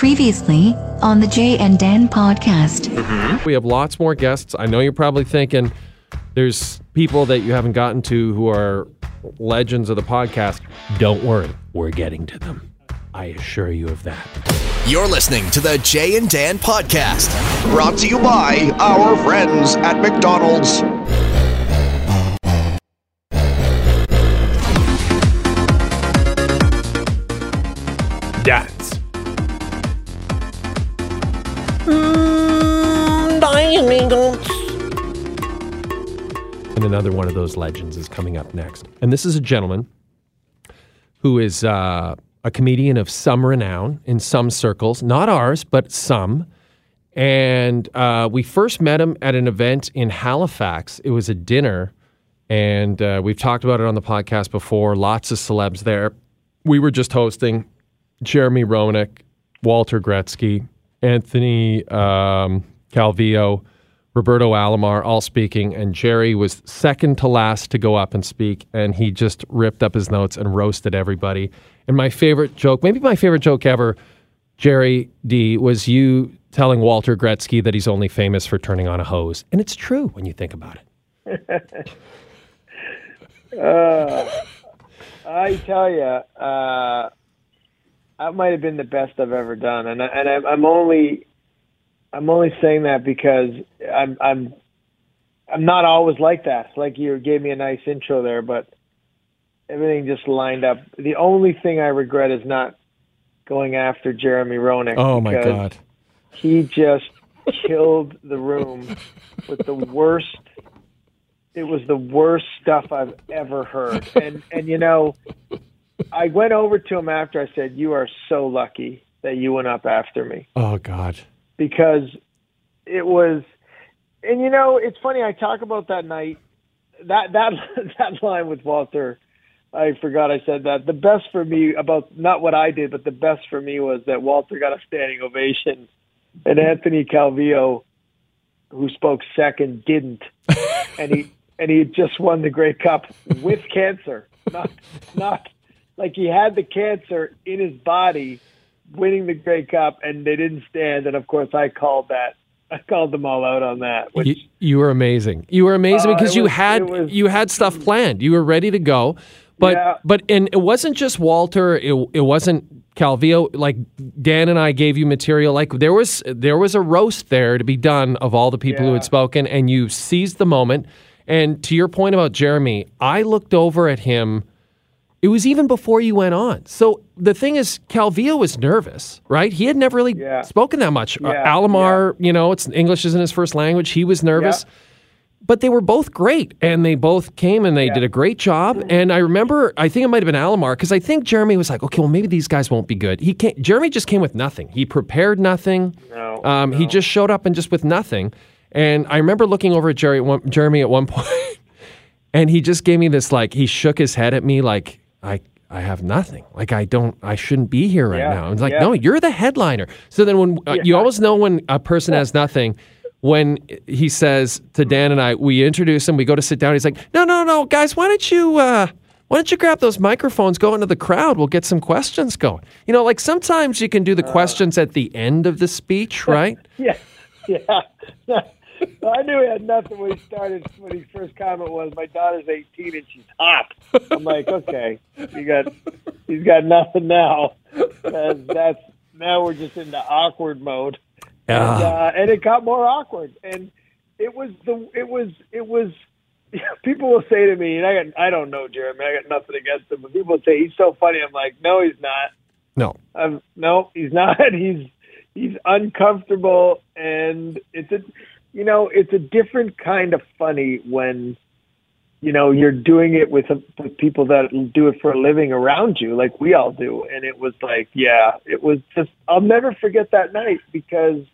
Previously on the Jay and Dan podcast. Mm-hmm. We have lots more guests. I know you're probably thinking there's people that you haven't gotten to who are legends of the podcast. Don't worry, we're getting to them. I assure you of that. You're listening to the Jay and Dan podcast, brought to you by our friends at McDonald's. And another one of those legends is coming up next. And this is a gentleman who is uh, a comedian of some renown in some circles, not ours, but some. And uh, we first met him at an event in Halifax. It was a dinner, and uh, we've talked about it on the podcast before. Lots of celebs there. We were just hosting Jeremy Roenick, Walter Gretzky, Anthony um, Calvillo, Roberto Alomar, all speaking, and Gerry was second to last to go up and speak, and he just ripped up his notes and roasted everybody. And my favorite joke, maybe my favorite joke ever, Gerry Dee, was you telling Walter Gretzky that he's only famous for turning on a hose, and it's true when you think about it. I tell you, uh, that might have been the best I've ever done, and I, and I'm only I'm only saying that because I'm I'm I'm not always like that. Like you gave me a nice intro there, but everything just lined up. The only thing I regret is not going after Jeremy Roenick. Oh my God. He just killed the room with the worst. It was the worst stuff I've ever heard, and and you know, I went over to him after. I said, "You are so lucky that you went up after me." Oh God. Because it was and you know it's funny i talk about that night that that that line with walter i forgot i said that. The best for me about not what i did but the best for me was that walter got a standing ovation and anthony calvillo who spoke second didn't. And he and he had just won the Grey Cup with cancer. Not not like he had the cancer in his body winning the Grey Cup, and they didn't stand. And of course, I called that. I called them all out on that. Which You, you were amazing. You were amazing Uh, because you was- had was- you had stuff planned. You were ready to go. But Yeah. but and it wasn't just Walter. It it wasn't Calvillo. Like Dan and I gave you material. Like there was there was a roast there to be done of all the people who had spoken, and you seized the moment. And to your point about Jeremy, I looked over at him. It was even before you went on. So the thing is, Calvillo was nervous, right? He had never really Yeah. spoken that much. Uh, Yeah, you know, it's English isn't his first language. He was nervous. But they were both great and they both came and they did a great job. And i remember i think it might have been alomar because i think jeremy was like okay well maybe these guys won't be good. He came, jeremy just came with nothing. He prepared nothing. No, um, he just showed up and just with nothing. And i remember looking over at jerry one, jeremy at one point and he just gave me this like he shook his head at me like i I have nothing. Like I don't. I shouldn't be here right Yeah, now. It's like, yeah. no, you're the headliner. So then, when uh, you always know when a person has nothing, when he says to Dan and I, we introduce him, we go to sit down. He's like, no, no, no, guys, why don't you, uh, why don't you grab those microphones, go into the crowd, we'll get some questions going. You know, like sometimes you can do the Uh. questions at the end of the speech, right? yeah, yeah. I knew he had nothing when he started. When his first comment was, "My daughter's 18 and she's hot." I'm like, okay, you got, he's got nothing now. And that's now we're just into awkward mode. and, Ah. uh, and it got more awkward. And it was the it was it was. People will say to me, and I got I don't know Jeremy, I got nothing against him, but people say he's so funny. I'm like, no, he's not. No. Um, no, he's not. He's he's uncomfortable, and it's a you know it's a different kind of funny when you know you're doing it with, with people that do it for a living around you, like we all do. And it was like, yeah, it was just. I'll never forget that night because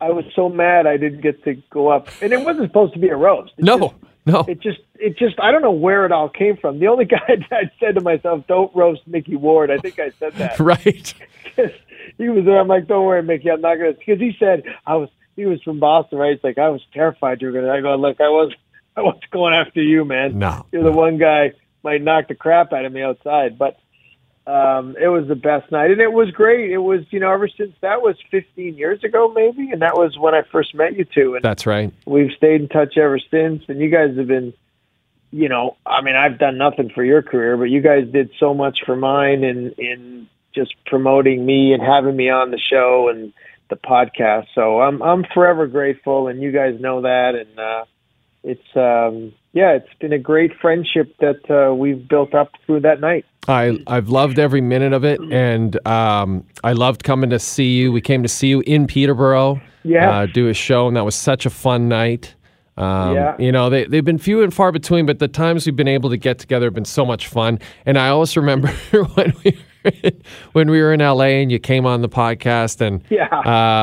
I was so mad I didn't get to go up, and it wasn't supposed to be a roast. It No, just- no. it just it just I don't know where it all came from. The only guy I said to myself, "Don't roast Micky Ward." I think I said that. Right. he was there. I'm like, "Don't worry, Mickey. I'm not gonna." Because he said I was. He was from Boston, right? He's like, "I was terrified you were gonna." I go, "Look, I was. I wasn't going after you, man. No. You're the one guy might knock the crap out of me outside." But um, it was the best night, and it was great. It was, you know, ever since that was 15 years ago, maybe, and that was when I first met you two, and That's right. we've stayed in touch ever since. And you guys have been, you know, I mean, I've done nothing for your career, but you guys did so much for mine, in in just promoting me and having me on the show and the podcast. So I'm I'm forever grateful, and you guys know that, and uh, it's um, yeah, it's been a great friendship that uh, we've built up through that night. I I've loved every minute of it, and um, I loved coming to see you. We came to see you in Peterborough, Yeah. uh, do a show, and that was such a fun night. Um, Yeah. You know, they, they've been few and far between, but the times we've been able to get together have been so much fun. And I always remember when we when we were in LA and you came on the podcast and Yeah.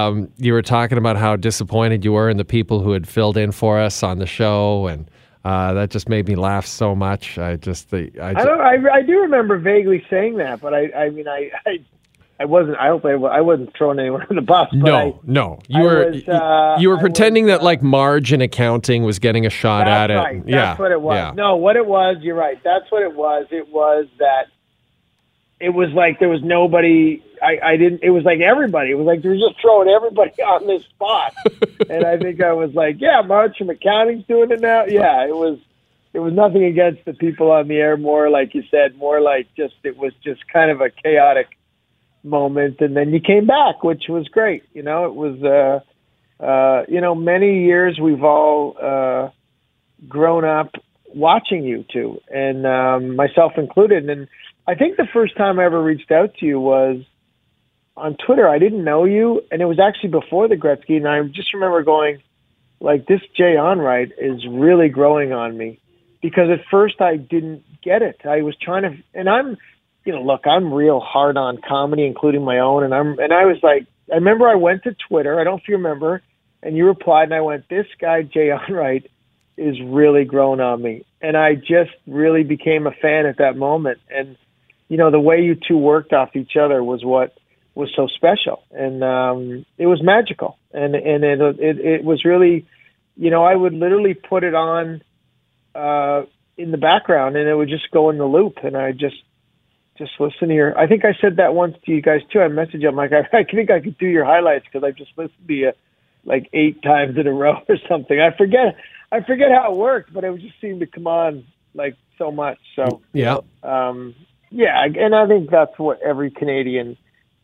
um, you were talking about how disappointed you were in the people who had filled in for us on the show. And uh, that just made me laugh so much. I just, the, I, I don't. I, I do remember vaguely saying that, but I. I mean, I. I, I wasn't. I hope I, I wasn't throwing anyone on the bus. But No, I, no. You I were was, uh, you were pretending was, that like Marge in accounting was getting a shot at it. right. That's yeah, what it was. Yeah. No, what it was. You're right. That's what it was. It was that. It was like there was nobody. I, I didn't. It was like everybody. It was like they were just throwing everybody on this spot. and I think I was like, yeah, March from accounting's doing it now. Yeah, it was. It was nothing against the people on the air. More like you said. More like just it was just kind of a chaotic moment, and then you came back, which was great. You know, it was. uh uh, you know, many years we've all uh, grown up watching you two, and um, myself included. And I think the first time I ever reached out to you was on Twitter. I didn't know you, and it was actually before the Gretzky. And I just remember going, like, this Jay Onrait is really growing on me because at first I didn't get it. I was trying to, and I'm, you know, look, I'm real hard on comedy, including my own, and I'm, and I was like, I remember I went to Twitter. I don't know if you remember, and you replied, and I went, this guy Jay Onrait is really growing on me, and I just really became a fan at that moment. And you know, the way you two worked off each other was what was so special, and um, it was magical, and and it, it it was really, you know, I would literally put it on uh, in the background, and it would just go in the loop, and I just just listen to your. I think I said that once to you guys too. I messaged you. I'm like, I, I think I could do your highlights because I've just listened to you like eight times in a row or something. I forget. I forget how it worked, but it just seemed to come on like so much. So Yeah. um, yeah, and I think that's what every Canadian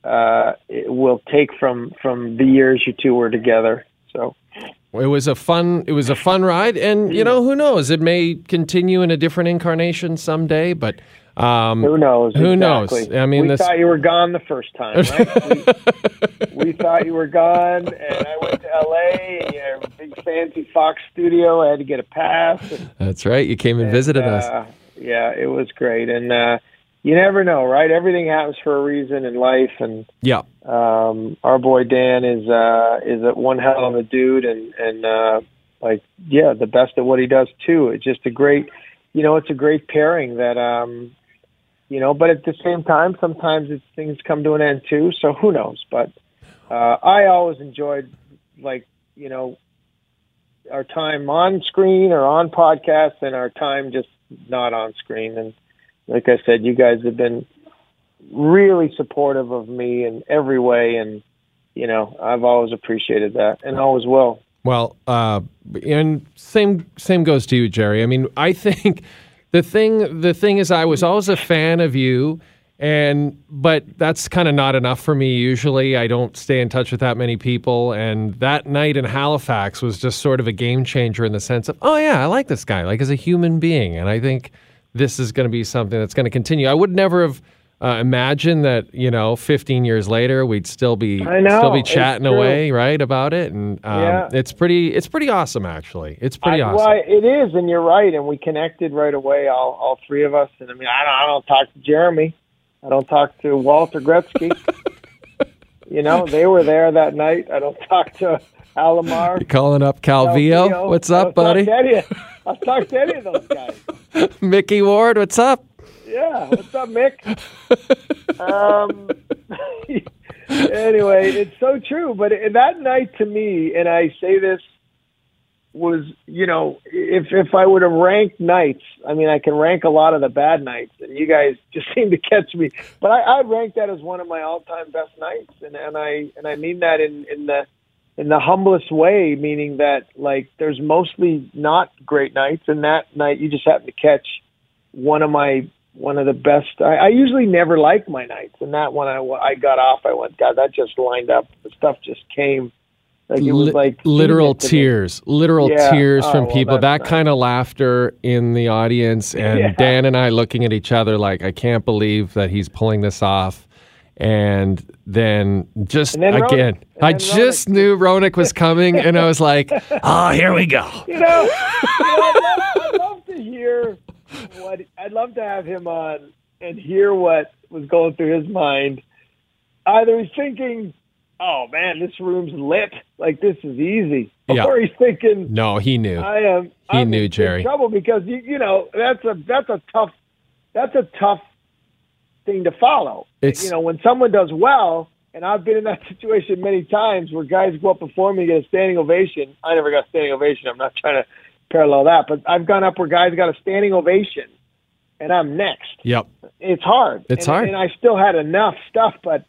uh, will take from from the years you two were together. So It was a fun. It was a fun ride, and you know who knows? It may continue in a different incarnation someday. But um, who knows? Who knows? I mean, we this- thought you were gone the first time, right? we, we thought you were gone, and I went to L.A. and your big fancy Fox studio. I had to get a pass. And, that's right. You came and visited us. uh, Yeah, it was great, and uh, you never know, right? Everything happens for a reason in life, and Yeah. um, our boy Dan is uh, is a one hell of a dude, and and uh, like yeah, the best at what he does too. It's just a great, you know, it's a great pairing that um, you know. But at the same time, sometimes it's, things come to an end too. So who knows? But uh, I always enjoyed like you know our time on screen or on podcasts, and our time just not on screen. And like I said, you guys have been really supportive of me in every way, and you know I've always appreciated that, and always will. Well, uh, and same same goes to you, Gerry. I mean, I think the thing the thing is, I was always a fan of you, and but that's kind of not enough for me. Usually, I don't stay in touch with that many people, and that night in Halifax was just sort of a game changer in the sense of, oh yeah, I like this guy, like as a human being, and I think this is going to be something that's going to continue. I would never have. Uh, imagined that you know, 15 years later, we'd still be I know, still be chatting away, right, about it, and um, Yeah. it's pretty it's pretty awesome actually. It's pretty I, awesome. Well, it is, and you're right, and we connected right away, all all three of us. And I mean, I don't, I don't talk to Jeremy, I don't talk to Walter Gretzky. you know, they were there that night. I don't talk to Alomar. Calling up Calvillo. Calvillo. What's up, don't buddy? Talk I'll talk to any of those guys. Micky Ward, what's up? Yeah, what's up, Mick? um, anyway, it's so true. But that night to me, and I say this was, you know, if if I would have ranked nights, I mean, I can rank a lot of the bad nights, and you guys just seem to catch me. But I, I rank that as one of my all-time best nights, and and I and I mean that in in the in the humblest way, meaning that like there's mostly not great nights, and that night you just happen to catch one of my one of the best. I, I usually never like my nights, and that one I I got off. I went, God, that just lined up. The stuff just came. Like it was like literal tears, literal Yeah. tears Oh, from well, people. That nice. kind of laughter in the audience, and Yeah. Dan and I looking at each other like, I can't believe that he's pulling this off. And then just And then again, and I just Ronak- knew Roenick was coming, and I was like, oh, here we go. You know, you know I'd, love, I'd love to hear what I'd love to have him on and hear what was going through his mind. Either he's thinking, "Oh man, this room's lit. Like this is easy," Yeah. or he's thinking, No, he knew. I am. He I'm knew, Gerry. Trouble because you you know that's a that's a tough that's a tough thing to follow. It's- you know when someone does well, and I've been in that situation many times where guys go up before me and get a standing ovation. I never got a standing ovation. I'm not trying to parallel that, but I've gone up where guys got a standing ovation, and I'm next. Yep. It's hard. It's and, hard. and I still had enough stuff, but.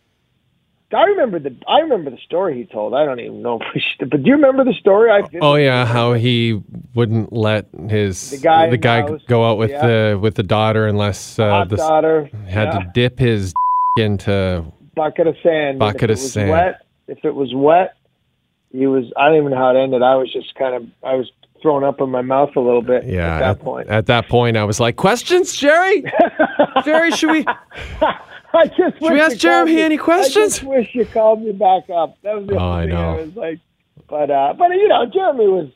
I remember the I remember the story he told. I don't even know if we should, but do you remember the story? I Oh yeah, how he wouldn't let his The guy the guy house. go out with Yeah. the with the daughter unless uh, the daughter had yeah. to dip his into bucket of sand. Bucket of if it was sand. Wet, if it was wet, he was. I don't even know how it ended. I was just kind of. I was thrown up in my mouth a little bit. yeah. At that point, At that point, I was like, "Questions, Gerry? Gerry, should we?" I just. Should we ask Jeremy any questions? I just wish you called me back up. That was the Oh, only I know. I was like, but uh, but you know, Jeremy was.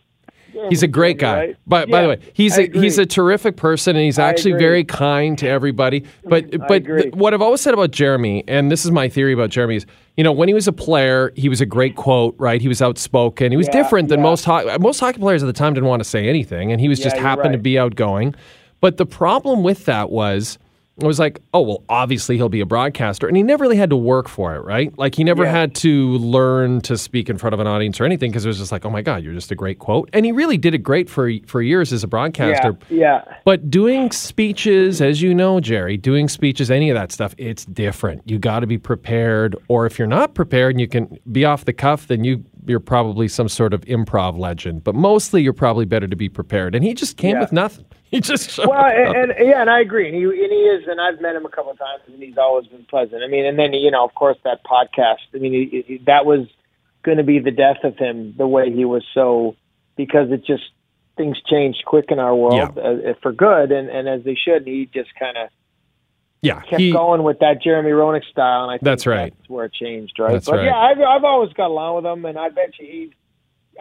Jeremy He's a great guy. right? But by the way, he's I a, he's a terrific person, and he's actually very kind to everybody. But but th- what I've always said about Jeremy, and this is my theory about Jeremy, is you know when he was a player, he was a great quote, right? He was outspoken. He was Yeah, different than yeah. most ho- most hockey players at the time didn't want to say anything, and he was Yeah, just you're happened to be outgoing. But the problem with that was. It was like, oh well, obviously he'll be a broadcaster, and he never really had to work for it, right? Like he never Yeah. had to learn to speak in front of an audience or anything because it was just like, oh my god, you're just a great quote, and he really did it great for for years as a broadcaster. Yeah, yeah. But doing speeches, as you know, Gerry, doing speeches, any of that stuff, it's different. You got to be prepared, or if you're not prepared and you can be off the cuff, then you you're probably some sort of improv legend. But mostly, you're probably better to be prepared. And he just came Yeah. with nothing. He just showed Well, and, and yeah, and I agree. And he, and he is, and I've met him a couple of times, and he's always been pleasant. I mean, and then you know, of course, that podcast. I mean, he, he, that was going to be the death of him. The way he was so, because it just things changed quick in our world uh, for good, and and as they should. He just kind of yeah, kept he, going with that Jeremy Roenick style, and I think That's right. That's where it changed, right? That's but right. yeah, I've I've always got along with him, and I bet you he.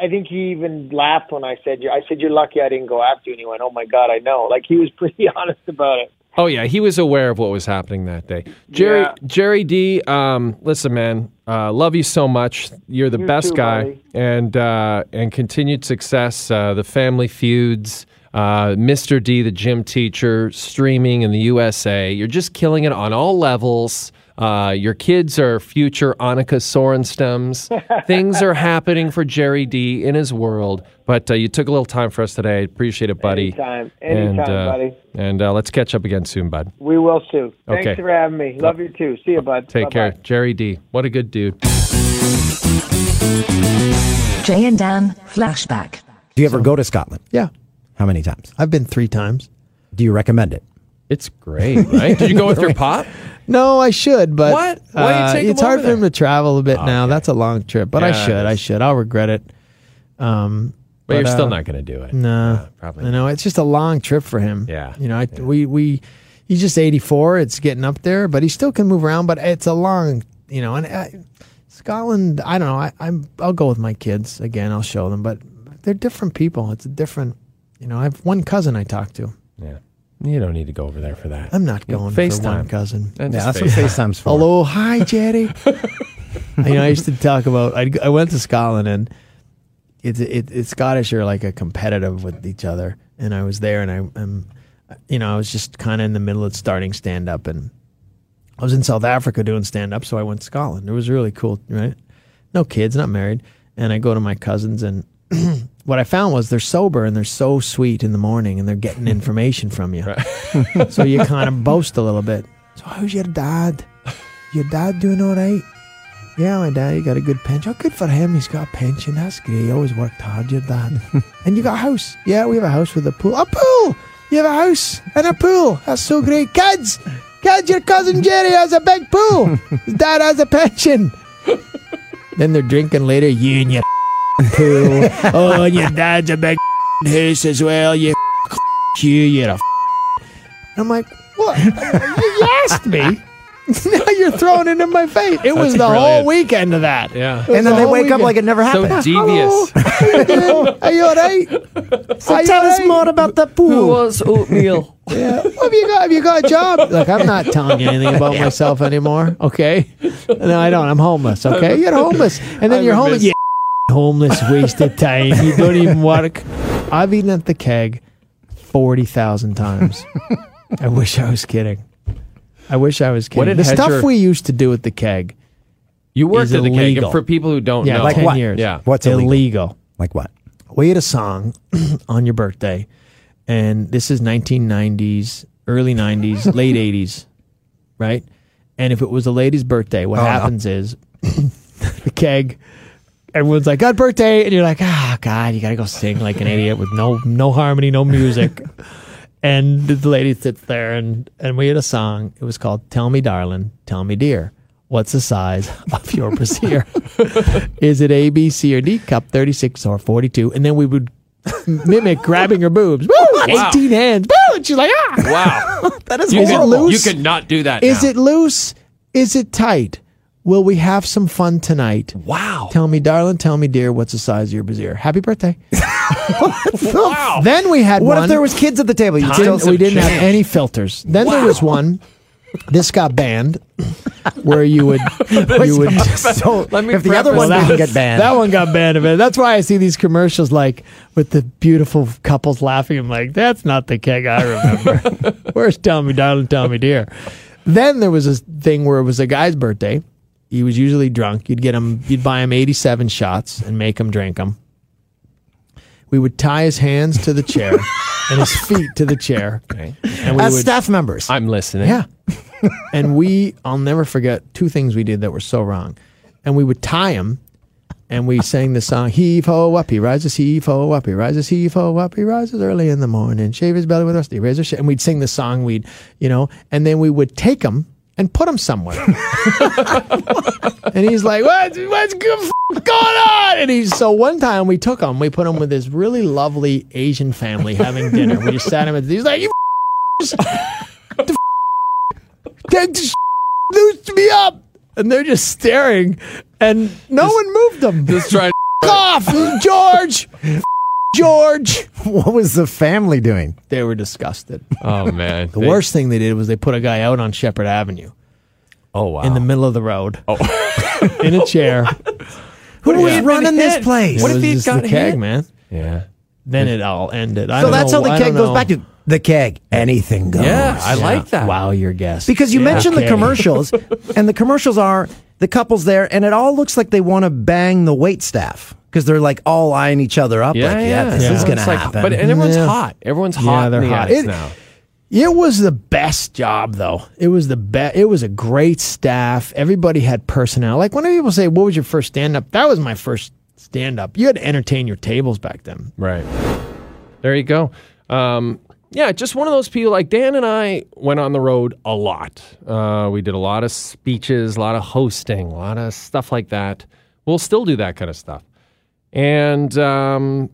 I think he even laughed when I said, "I said you're lucky I didn't go after you." And he went, "Oh my God, I know." Like he was pretty honest about it. Oh yeah, he was aware of what was happening that day. Gerry Yeah. Gerry Dee, um, listen, man, uh, love you so much. You're the You best too, guy, buddy. and uh, and continued success. Uh, the Family Feuds, uh, Mr. D, the gym teacher, streaming in the USA. You're just killing it on all levels. Uh, your kids are future Annika Sorenstams. Things are happening for Gerry Dee in his world. But uh, you took a little time for us today. I appreciate it, buddy. Anytime. Anytime, and, uh, buddy. And uh, let's catch up again soon, bud. We will too. Thanks Okay. for having me. Love you too. See you, bud. Take Bye-bye. care. Gerry Dee. What a good dude. Jay and Dan flashback. Do you ever go to Scotland? Yeah, How many times? I've been three times. Do you recommend it? It's great, right? Did you go with your pop? No, I should, but What? Why don't you uh, take it's hard for him to travel a bit now. Okay. That's a long trip, but Yeah, I it should. I is. should. I'll regret it. Um, But, you're But, still uh, not going to do it. nah, Uh, probably. I know it's just a long trip for him. Yeah. you know, I, we we he's just 84. It's getting up there, but he still can move around. But it's a long, you know, and I, Scotland. I don't know. I, I'm I'll go with my kids again. I'll show them, but they're different people. It's a different. You know, I have one cousin I talk to. Yeah. You don't need to go over there for that. I'm not You going for FaceTime. one cousin. And Yeah, just that's what FaceTime's for. Hello, hi, Gerry. you know, I used to talk about. I, I went to Scotland, and it's it, it's Scottish are like a competitive with each other, and I was there, and I am, you know, I was just kind of in the middle of starting stand up, and I was in South Africa doing stand up, so I went to Scotland. It was really cool, right? No kids, not married, and I go to my cousins, and what I found was they're sober and they're so sweet in the morning and they're getting information from you. so you kind of boast a little bit. So how's your dad? Your dad doing all right? Yeah, my dad, he got a good pension. Oh, good for him. He's got a pension. That's great. He always worked hard, your dad. and you got a house. Yeah, we have a house with a pool. A pool! You have a house and a pool. That's so great. Kids! Kids, your cousin Gerry has a big pool. His dad has a pension. then they're drinking later. You and your pool. Oh, and your dad's a big house as well. You you, you're a. I'm like, what? you asked me. now you're throwing it in my face. It was the whole weekend of that. Yeah. It was And the then they whole wake up like it never happened. So devious. Hello, are you all right? So Are tell us right? more about the pool. Who was oatmeal? Yeah. What have you got? Have you got a job? Look, I'm not telling you anything about myself anymore. Okay. No, I don't. I'm homeless. Okay. You're homeless, and then I'm you're a homeless. miss- You homeless, wasted time. You don't even work. I've eaten at the keg forty thousand times. I wish I was kidding. I wish I was kidding. What did the stuff Hedger- we used to do at the keg? You worked Is at the keg. illegal. And for people who don't Yeah, know, like Like ten what? years. Yeah. What's illegal? illegal? Like what? we had a song on your birthday, and this is 1990s, early 90s, late 80s, right? And if it was a lady's birthday, what Oh, no. happens is the keg. Everyone's like, "God birthday," and you're like, "Ah, God, you gotta go sing like an idiot with no no harmony, no music." and the lady sits there, and and we had a song. It was called "Tell Me, Darling, Tell Me, Dear." What's the size of your brassiere? Is it A, B, C, or D? Cup 36 or 42? And then we would mimic grabbing her boobs. Woo! 18 hands. Woo! And she's like, ah! wow, That is you could, horrible. you could not do that. Is now. it loose? Is it tight? Will we have some fun tonight? Wow. Tell me, darling, tell me, dear, what's the size of your brassiere? Happy birthday. wow. Then we had one. What one. if there was kids at the table? You'd didn't- we didn't have any filters. Then there was one. This got banned, where you would you would so Let me if the other preface one that- didn't get banned, That one got banned of it. That's why I see these commercials like with the beautiful couples laughing. I'm like, that's not the keg I remember. Where's Tommy, Darling, Tommy, Dear? Then there was this thing where it was a guy's birthday. He was usually drunk. You'd get him, you'd buy him 87 shots and make him drink them. We would tie his hands to the chair and his feet to the chair. Okay. And we as would, staff members. I'm listening. yeah. and we, I'll never forget two things we did that were so wrong. And we would tie him and we sang the song, Heave ho up, he rises, heave ho up, he rises, heave ho up, he rises early in the morning, shave his belly with rusty razor. And we'd sing the song, we'd, you know, and then we would take him and put him somewhere. and he's like, what's, what's going on? And he's, so one time we took him, we put him with this really lovely Asian family having dinner. We just sat him at, he's like, you the take the loose me up. And they're just staring, and no one moved them. Just trying. off, George, George. what was the family doing? They were disgusted. Oh man. The worst thing they did was they put a guy out on Sheppard Avenue Oh wow. in the middle of the road Oh. in a chair. Who was Yeah. running this Hit. place? What it if he just got the keg, hit? man. yeah. Then it all ended. I so don't that's know- how the keg goes know. back to the keg. Anything goes. Yeah, I like that. Wow, your guess. Because you Yeah. mentioned the commercials, and the commercials are the couples there, and it all looks like they want to bang the wait staff because they're like all eyeing each other up. Yeah, like, yeah, yeah. this is gonna like- happen. But and everyone's Yeah. hot. Everyone's hot. Yeah, hot. they're in the hot. It- now. It was the best job, though. It was the best. It was a great staff. Everybody had personnel. Like when people say, "What was your first stand up?" That was my first stand up. You had to entertain your tables back then. Right. There you go. Um, yeah, just one of those people. Like Dan and I went on the road a lot. Uh, we did a lot of speeches, a lot of hosting, a lot of stuff like that. We'll still do that kind of stuff. And um,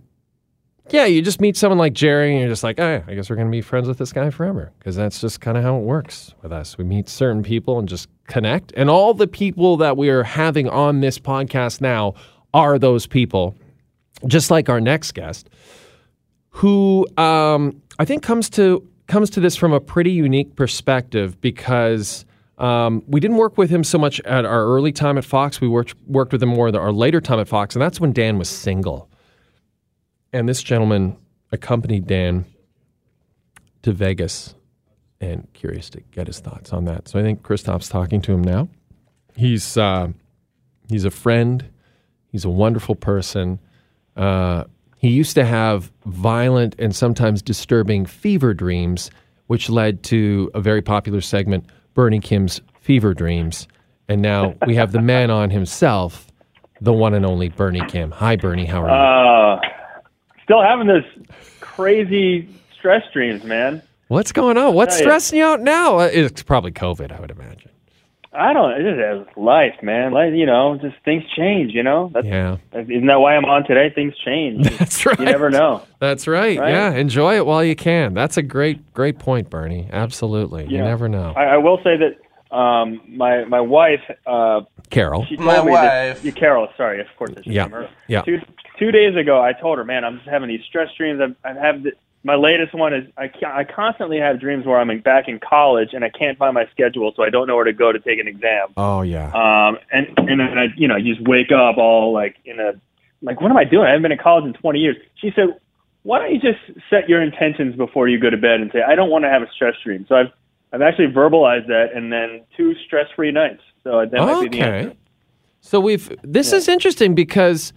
yeah, you just meet someone like Gerry, and you're just like, oh, I guess we're going to be friends with this guy forever. Because that's just kind of how it works with us. We meet certain people and just connect. And all the people that we are having on this podcast now are those people, just like our next guest who um, I think comes to comes to this from a pretty unique perspective because um, we didn't work with him so much at our early time at Fox. We worked worked with him more at our later time at Fox, and that's when Dan was single. And this gentleman accompanied Dan to Vegas, and curious to get his thoughts on that. So I think Christoph's talking to him now. He's uh, he's a friend. He's a wonderful person. uh, he used to have violent and sometimes disturbing fever dreams, which led to a very popular segment, Bernie Kim's Fever Dreams. And now we have the man on himself, the one and only Bernie Kim. Hi, Bernie. How are you? Uh, still having this crazy stress dreams, man. What's going on? What's stressing you out now? Uh, It's probably COVID, I would imagine. I don't. It just is life, man. Like you know, just things change. You know, that's, Yeah. isn't that why I'm on today? Things change. That's right. You never know. That's right. Right? Yeah, enjoy it while you can. That's a great, great point, Bernie. Absolutely. You never know. I, I will say that um, my my wife, uh, Carol. she told me that, yeah, Carol. Sorry, of course, I Yeah. name her. Yeah. Two two days ago, I told her, man, I'm just having these stress dreams. I've, I've had the, my latest one is I I constantly have dreams where I'm in, back in college and I can't find my schedule, so I don't know where to go to take an exam. Oh yeah. Um, and and then I, you know, you just wake up all like in a like, what am I doing? I haven't been in college in 20 years. She said, why don't you just set your intentions before you go to bed and say, I don't want to have a stress dream. So I've I've actually verbalized that, and then two stress-free nights. So that might be the answer. okay. So we've this is interesting because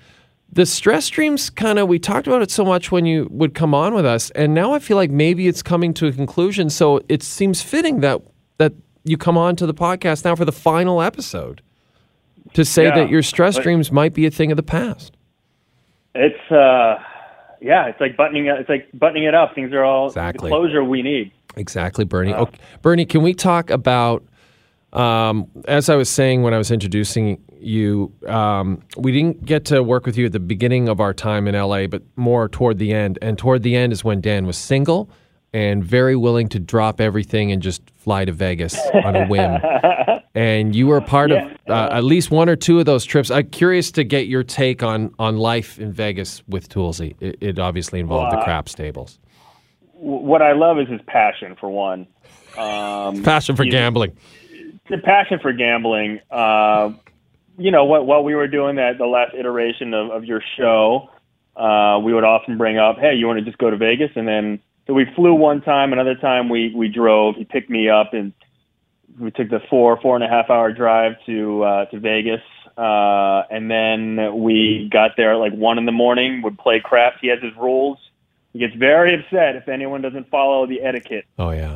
the stress dreams kind of we talked about it so much when you would come on with us and now I feel like maybe it's coming to a conclusion so it seems fitting that that you come on to the podcast now for the final episode to say Yeah, that your stress dreams might be a thing of the past. It's uh, yeah, it's like buttoning it. It's like buttoning it up. Things are all Exactly. the closure we need. Exactly, Bernie. okay. Bernie, can we talk about, um, as I was saying when I was introducing you, um, we didn't get to work with you at the beginning of our time in LA, but more toward the end. And toward the end is when Dan was single and very willing to drop everything and just fly to Vegas on a whim. and you were part of uh, at least one or two of those trips. I'm curious to get your take on, on life in Vegas with Toolsy. It, it obviously involved the Wow. craps tables. What I love is his passion for one. Um, Passion for gambling. the passion for gambling. Uh, you know, what while we were doing that, the last iteration of, of your show, uh, we would often bring up, "Hey, you want to just go to Vegas?" And then so we flew one time. Another time we we drove. He picked me up, and we took the four four and a half hour drive to uh, to Vegas. Uh, and then we got there at like one in the morning. Would play craps. He has his rules. He gets very upset if anyone doesn't follow the etiquette. Oh, yeah.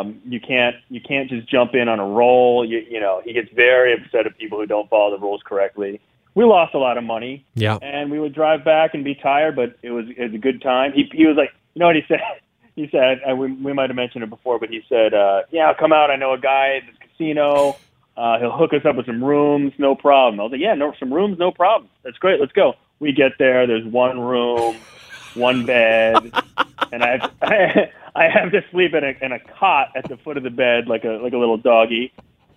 Um, you can't you can't just jump in on a roll. You, you know, he gets very upset at people who don't follow the rules correctly. We lost a lot of money, Yeah. and we would drive back and be tired, but it was it was a good time. He he was like, you know what he said? He said, and we we might have mentioned it before, but he said, uh, yeah, I'll come out. I know a guy at this casino. Uh, he'll hook us up with some rooms, no problem. I was like, yeah, no, some rooms, no problem. That's great. Let's go. We get there. There's one room, one bed, and I have, I have to sleep in a in a cot at the foot of the bed like a like a little doggy.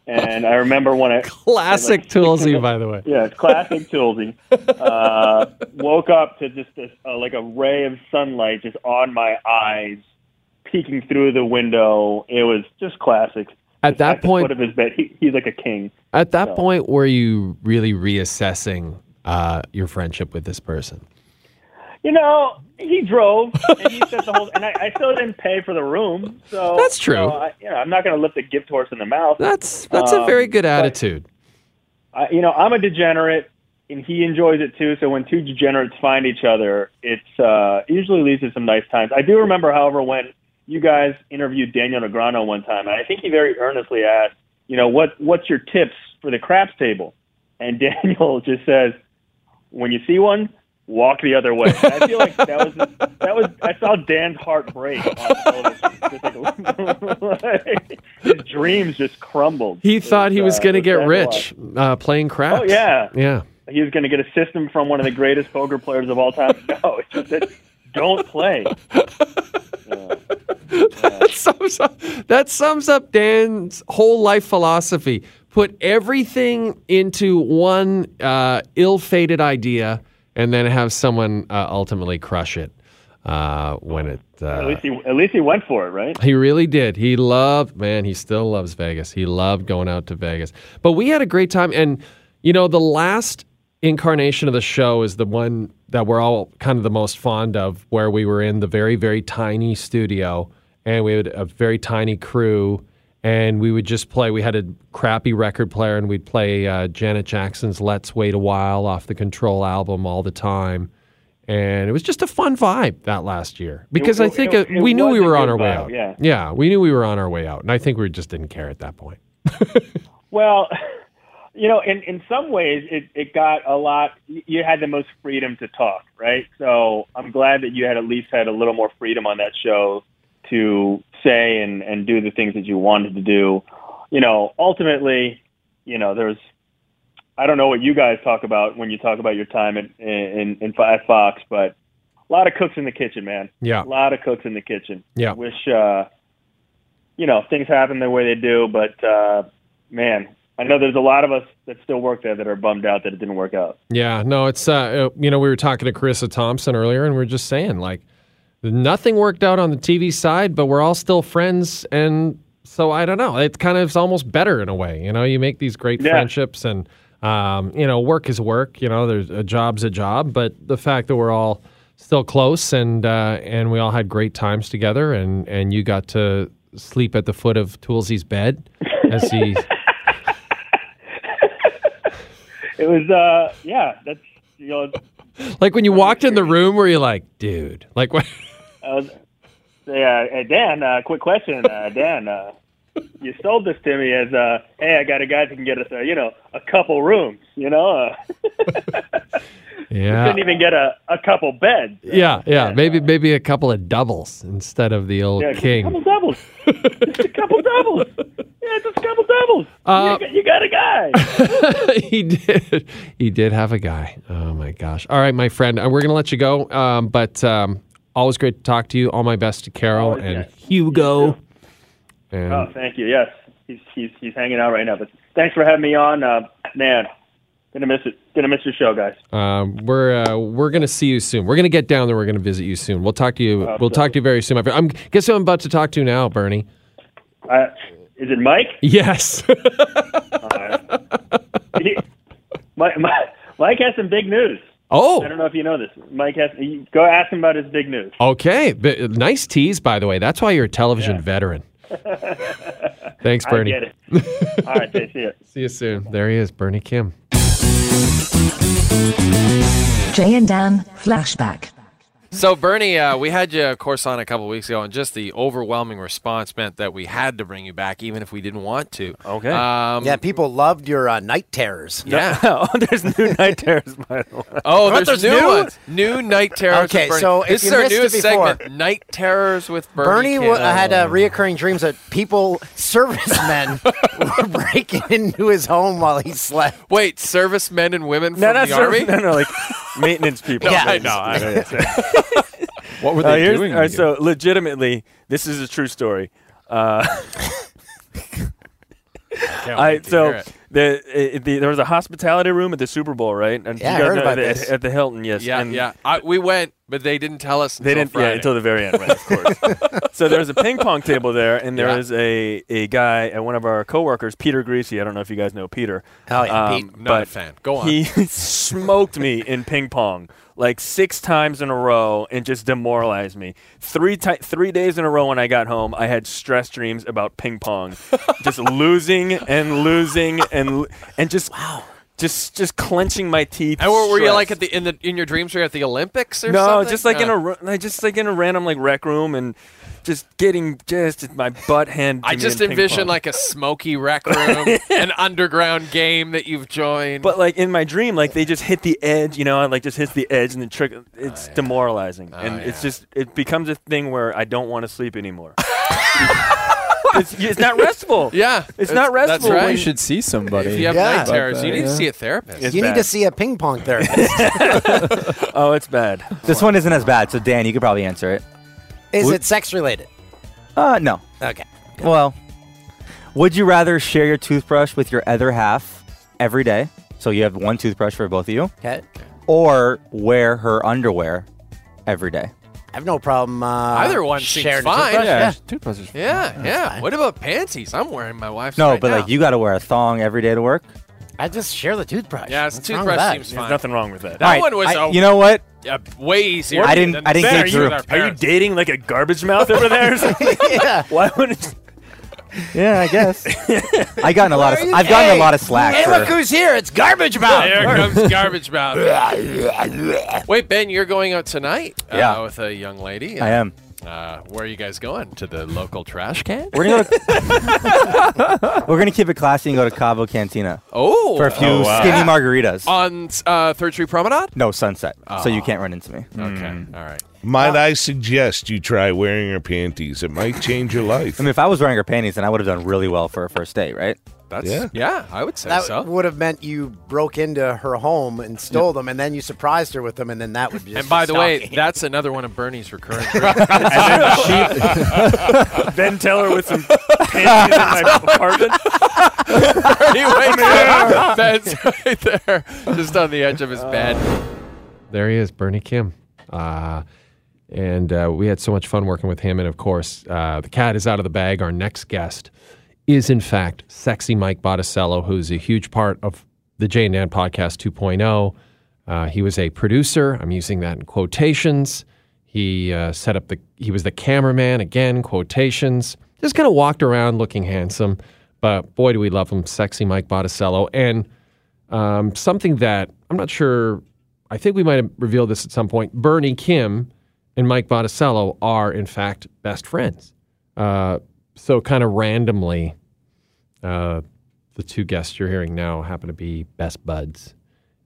And I remember when I Classic like, Toolsy, by the way. yeah, it's classic Toolsy. Uh, woke up to just this, uh, like a ray of sunlight just on my eyes, peeking through the window. It was just classic. At that At the point, foot of his bed, he, he's like a king. at that so. point, were you really reassessing uh, your friendship with this person? You know, he drove and he said the whole, and I, I still didn't pay for the room. So That's true. You know, I, you know, I'm not going to lift a gift horse in the mouth. That's that's a Um, very good attitude. I, you know, I'm a degenerate, and he enjoys it too. So when two degenerates find each other, it's uh, usually leads to some nice times. I do remember, however, when you guys interviewed Daniel Negreanu one time, and I think he very earnestly asked, you know, what what's your tips for the craps table? And Daniel just says, when you see one, walk the other way. And I feel like that was that was I saw Dan's heart break on television. Like, his dreams just crumbled. He thought he was uh, going to get rich uh, playing craps. Oh yeah, yeah. he was going to get a system from one of the greatest poker players of all time. No, it's just that don't play. that, sums up, that sums up Dan's whole life philosophy. Put everything into one uh, ill-fated idea, and then have someone uh, ultimately crush it uh, when it. At Uh, least he at least he went for it, right? he really did. He loved, man, he still loves Vegas. He loved going out to Vegas. But we had a great time. And, you know, the last incarnation of the show is the one that we're all kind of the most fond of, where we were in the very, very tiny studio and we had a very tiny crew. And we would just play. We had a crappy record player, and we'd play uh, Janet Jackson's "Let's Wait a While" off the Control album all the time. And it was just a fun vibe that last year because I think it- it we knew we were on our way out. yeah. yeah, we knew we were on our way out, and I think we just didn't care at that point. Well, you know, in in some ways, it it got a lot. You had the most freedom to talk, right? So I'm glad that you had at least had a little more freedom on that show to say and and do the things that you wanted to do. You know, ultimately, you know, there's. I don't know what you guys talk about when you talk about your time in in, in at Fox, but a lot of cooks in the kitchen, man. Yeah. a lot of cooks in the kitchen. Yeah. wish uh, you know things happen the way they do, but uh, man, I know there's a lot of us that still work there that are bummed out that it didn't work out. Yeah, no, it's uh, you know we were talking to Charissa Thompson earlier, and we are just saying like nothing worked out on the TV side, but we're all still friends, and so I don't know. It kind of is almost better in a way. You know, you make these great Yeah. friendships, and um, you know, work is work. You know, there's a job's a job, but the fact that we're all still close and uh, and we all had great times together, and and you got to sleep at the foot of Toolsy's bed as he. It was, uh, yeah, that's you know, Like when you walked in the room, were you like, dude? Like what? Was, yeah, Dan, uh, quick question, uh, Dan. Uh, you sold this to me as, uh, hey, I got a guy that can get us, uh, you know, a couple rooms. You know, uh, Yeah. couldn't even get a, a couple beds. Yeah, yeah, maybe maybe a couple of doubles instead of the old Yeah, just a king. couple doubles. just a couple doubles. Yeah, just a couple doubles. Uh, you, got, you got a guy. he did. He did have a guy. Oh my gosh! All right, my friend, uh, we're gonna let you go. Um, but um, always great to talk to you. All my best to Carol Always, and yeah. Hugo. And Oh, thank you. Yes, he's he's he's hanging out right now. But thanks for having me on, uh, man. Gonna miss it. Gonna miss your show, guys. um, we're uh, we're gonna see you soon. We're gonna get down there. We're gonna visit you soon. We'll talk to you. we'll talk to you very soon. I'm guess who I'm about to talk to now, Bernie. Uh, is it Mike? Yes. He- Mike, Mike? Mike has some big news. Oh. I oh. don't know if you know this. Mike has. Go ask him about his big news. Okay. B- nice tease, by the way. That's why you're a television Yeah. veteran. Thanks, I Bernie. get it. All right, see you. See you soon. There he is, Bernie Kim. Jay and Dan flashback. So, Bernie, uh, we had you, of course, on a couple weeks ago, and just the overwhelming response meant that we had to bring you back, even if we didn't want to. Okay. Um, Yeah, people loved your uh, night terrors. Yeah. oh, there's new night terrors, by the way. Oh, What, there's, there's new, new? ones. New night terrors. Okay, Bernie. so if this you is our missed it newest segment, Night Terrors with Bernie. Bernie w- had uh, reoccurring dreams that people, servicemen, were breaking into his home while he slept. Wait, servicemen and women from No, not the army? no, no, like maintenance people. Yeah. I know. I know. What were Uh, they here's- doing? all right, so legitimately, this is a true story. Uh, I, wait to so hear it. the, the there was a hospitality room at the Super Bowl, right? And Yeah, I you guys heard know about at, the- this. at the Hilton. Yes, Yeah, and yeah. I, we went, but they didn't tell us. They until didn't, yeah, until the very end, right? Of course. so there was a ping pong table there, and there Yeah. was a a guy, uh, one of our coworkers, Peter Greasy. I don't know if you guys know Peter. Oh, yeah, Um, Pete. Not but a fan. Go on. He smoked me in ping pong like six times in a row and just demoralized me. Three ti- three days in a row when I got home, I had stress dreams about ping pong, just losing and losing and and just wow. Just, just clenching my teeth. and were, were you like at the in the in your dreams? Were you at the Olympics or no, something? just like in a just like in a random like rec room and just getting just my butt handed. to I just envision like a smoky rec room, an underground game that you've joined. But like in my dream, like they just hit the edge, you know, and like just hits the edge and the trick. Oh, It's demoralizing, oh, and it's just it becomes a thing where I don't want to sleep anymore. it's, it's not restful. yeah, It's not restful. That's restful. right. You should see somebody. If you have Yeah. night terrors, About you that, need to see a therapist. It's you need bad. to see a ping pong therapist. Oh, it's bad. This one isn't as bad, so Dan, you could probably answer it. Is Would- it sex related? Uh, no. Okay. Well, would you rather share your toothbrush with your other half every day? So you have one toothbrush for both of you, Okay. or wear her underwear every day? I have no problem. Uh, Either one seems sharing a fine. toothbrush. Yeah, Yeah. toothbrushes. Yeah, yeah. fine. What about panties? I'm wearing my wife's. No, right but now. like you got to wear a thong every day to work. I just share the toothbrush. Yeah, What's the wrong with toothbrush that? seems There's fine. nothing wrong with that. That All right, one was I- a- you know what? Yeah, way easier. I didn't- than I didn't the think sex through. Are you dating like a garbage mouth over there? or something? yeah. Why would it? Yeah, I guess. I gotten a lot of. I've gotten a lot of slack. Hey, for- look who's here! It's Garbage Mouth. Here comes garbage mouth. Wait, Ben, you're going out tonight uh, Yeah. with a young lady. I am. Uh, where are you guys going? To the local trash can? We're gonna go to, We're gonna keep it classy and go to Cabo Cantina Oh, for a few oh, wow. skinny margaritas. on uh, Third Street Promenade. no sunset, so you Oh. can't run into me. Okay, all right. Might I suggest you try wearing her panties? It might change your life. I mean, if I was wearing her panties, then I would have done really well for a first date, right? That's Yeah. yeah, I would say That so. would have meant you broke into her home and stole them, and then you surprised her with them, and then that would be. And by the way, that's another one of Bernie's recurring. dreams. Ben Teller with some panties in my apartment. Bernie wakes up, Ben's right there, just on the edge of his bed. There he is, Bernie Kim. Uh, and uh, we had so much fun working with him. And of course, uh, the cat is out of the bag. Our next guest is, in fact, sexy Mike Botticello, who's a huge part of the Jay and Dan podcast 2.0. Uh, he was a producer. I'm using that in quotations. He uh, set up the. He was the cameraman again. Quotations. Just kind of walked around looking handsome, but boy, do we love him, sexy Mike Botticello, and um, something that I'm not sure. I think we might have revealed this at some point. Bernie Kim and Mike Botticello are in fact best friends. Uh, so kind of randomly, uh, the two guests you're hearing now happen to be best buds,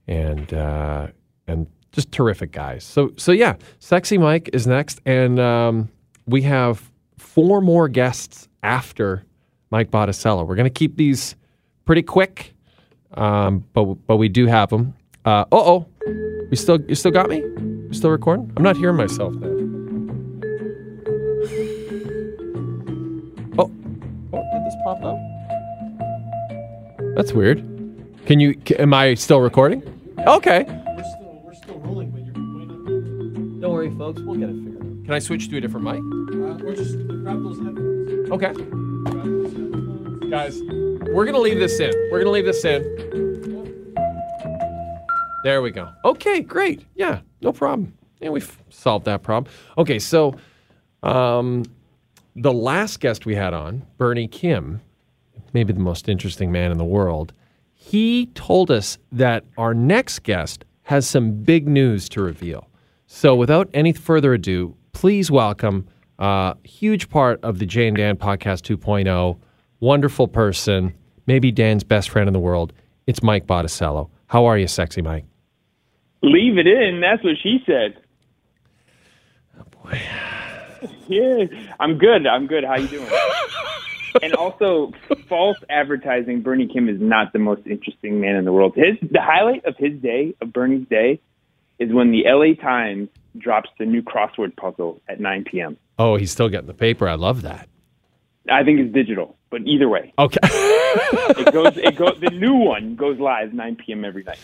and uh, and just terrific guys. So so yeah, sexy Mike is next, and um, we have four more guests after Mike Botticello. We're gonna keep these pretty quick, um, but but we do have them. Uh oh, you still you still got me? You still recording? I'm not hearing myself now. Oh, oh, did this pop up? That's weird. Can you? Am I still recording? Okay. We're still, we're still rolling, but you're Don't worry, folks. We'll get it figured out. Can I switch to a different mic? Uh, we're just grab those headphones. Okay. Guys, we're going to leave this in. We're going to leave this in. There we go. Okay, great. Yeah, no problem. Yeah, we've solved that problem. Okay, so um, the last guest we had on, Bernie Kim, maybe the most interesting man in the world, he told us that our next guest has some big news to reveal. So without any further ado, please welcome a huge part of the Jay and Dan Podcast 2.0, wonderful person, maybe Dan's best friend in the world. It's Mike Botticello. How are you, sexy Mike? Leave it in. That's what she said. Oh boy. yeah, I'm good. I'm good. How you doing? and also, false advertising. Bernie Kim is not the most interesting man in the world. His the highlight of his day, of Bernie's day, is when the L.A. Times drops the new crossword puzzle at 9 p.m. Oh, he's still getting the paper. I love that. I think it's digital, but either way, Okay. it goes. It goes. The new one goes live 9 p.m. every night.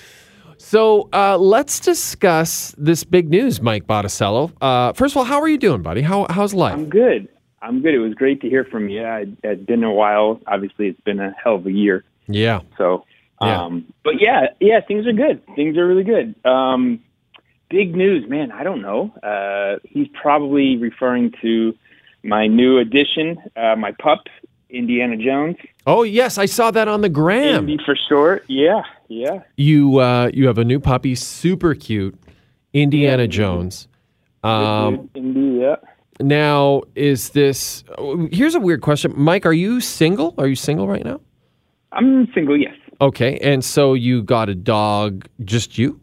So uh, let's discuss this big news, Mike Botticello. Uh, first of all, how are you doing, buddy? How, how's life? I'm good. I'm good. It was great to hear from you. I, it's been a while. Obviously, it's been a hell of a year. Yeah. So, Yeah. um, but yeah, yeah, things are good. Things are really good. Um, big news, man. I don't know. Uh, he's probably referring to my new addition, uh, my pup, Indiana Jones. Oh yes, I saw that on the gram. Indy for short. Yeah, yeah. You uh, you have a new puppy, super cute, Indiana Jones. Um, Indy, yeah. now, is this? Here's a weird question, Mike. Are you single? Are you single right now? I'm single. Yes, Okay, and so you got a dog, just you,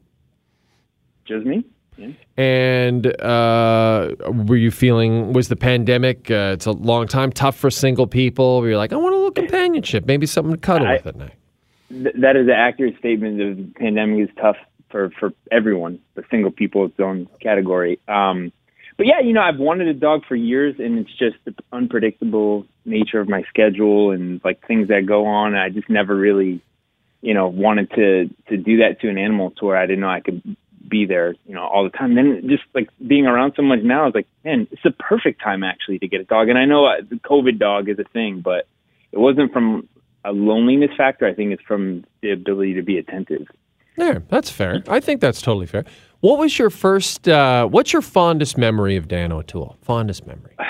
just me. Yeah. and uh, were you feeling? Was the pandemic? Uh, it's a long time, tough for single people. Where you're like, I want a little companionship, maybe something to cuddle I- with at night. Th- that is an accurate statement. The pandemic is tough for for everyone, but single people its own category. Um, but yeah, you know, I've wanted a dog for years, and it's just the unpredictable nature of my schedule and like things that go on. I just never really, you know, wanted to to do that to an animal to where I didn't know I could be there, you know, all the time. Then just like being around so much now, is like, man, it's the perfect time actually to get a dog. And I know uh, the COVID dog is a thing, but it wasn't from a loneliness factor. I think it's from the ability to be attentive. There, that's fair. I think that's totally fair. What was your first? Uh, what's your fondest memory of Dan O'Toole? Fondest memory.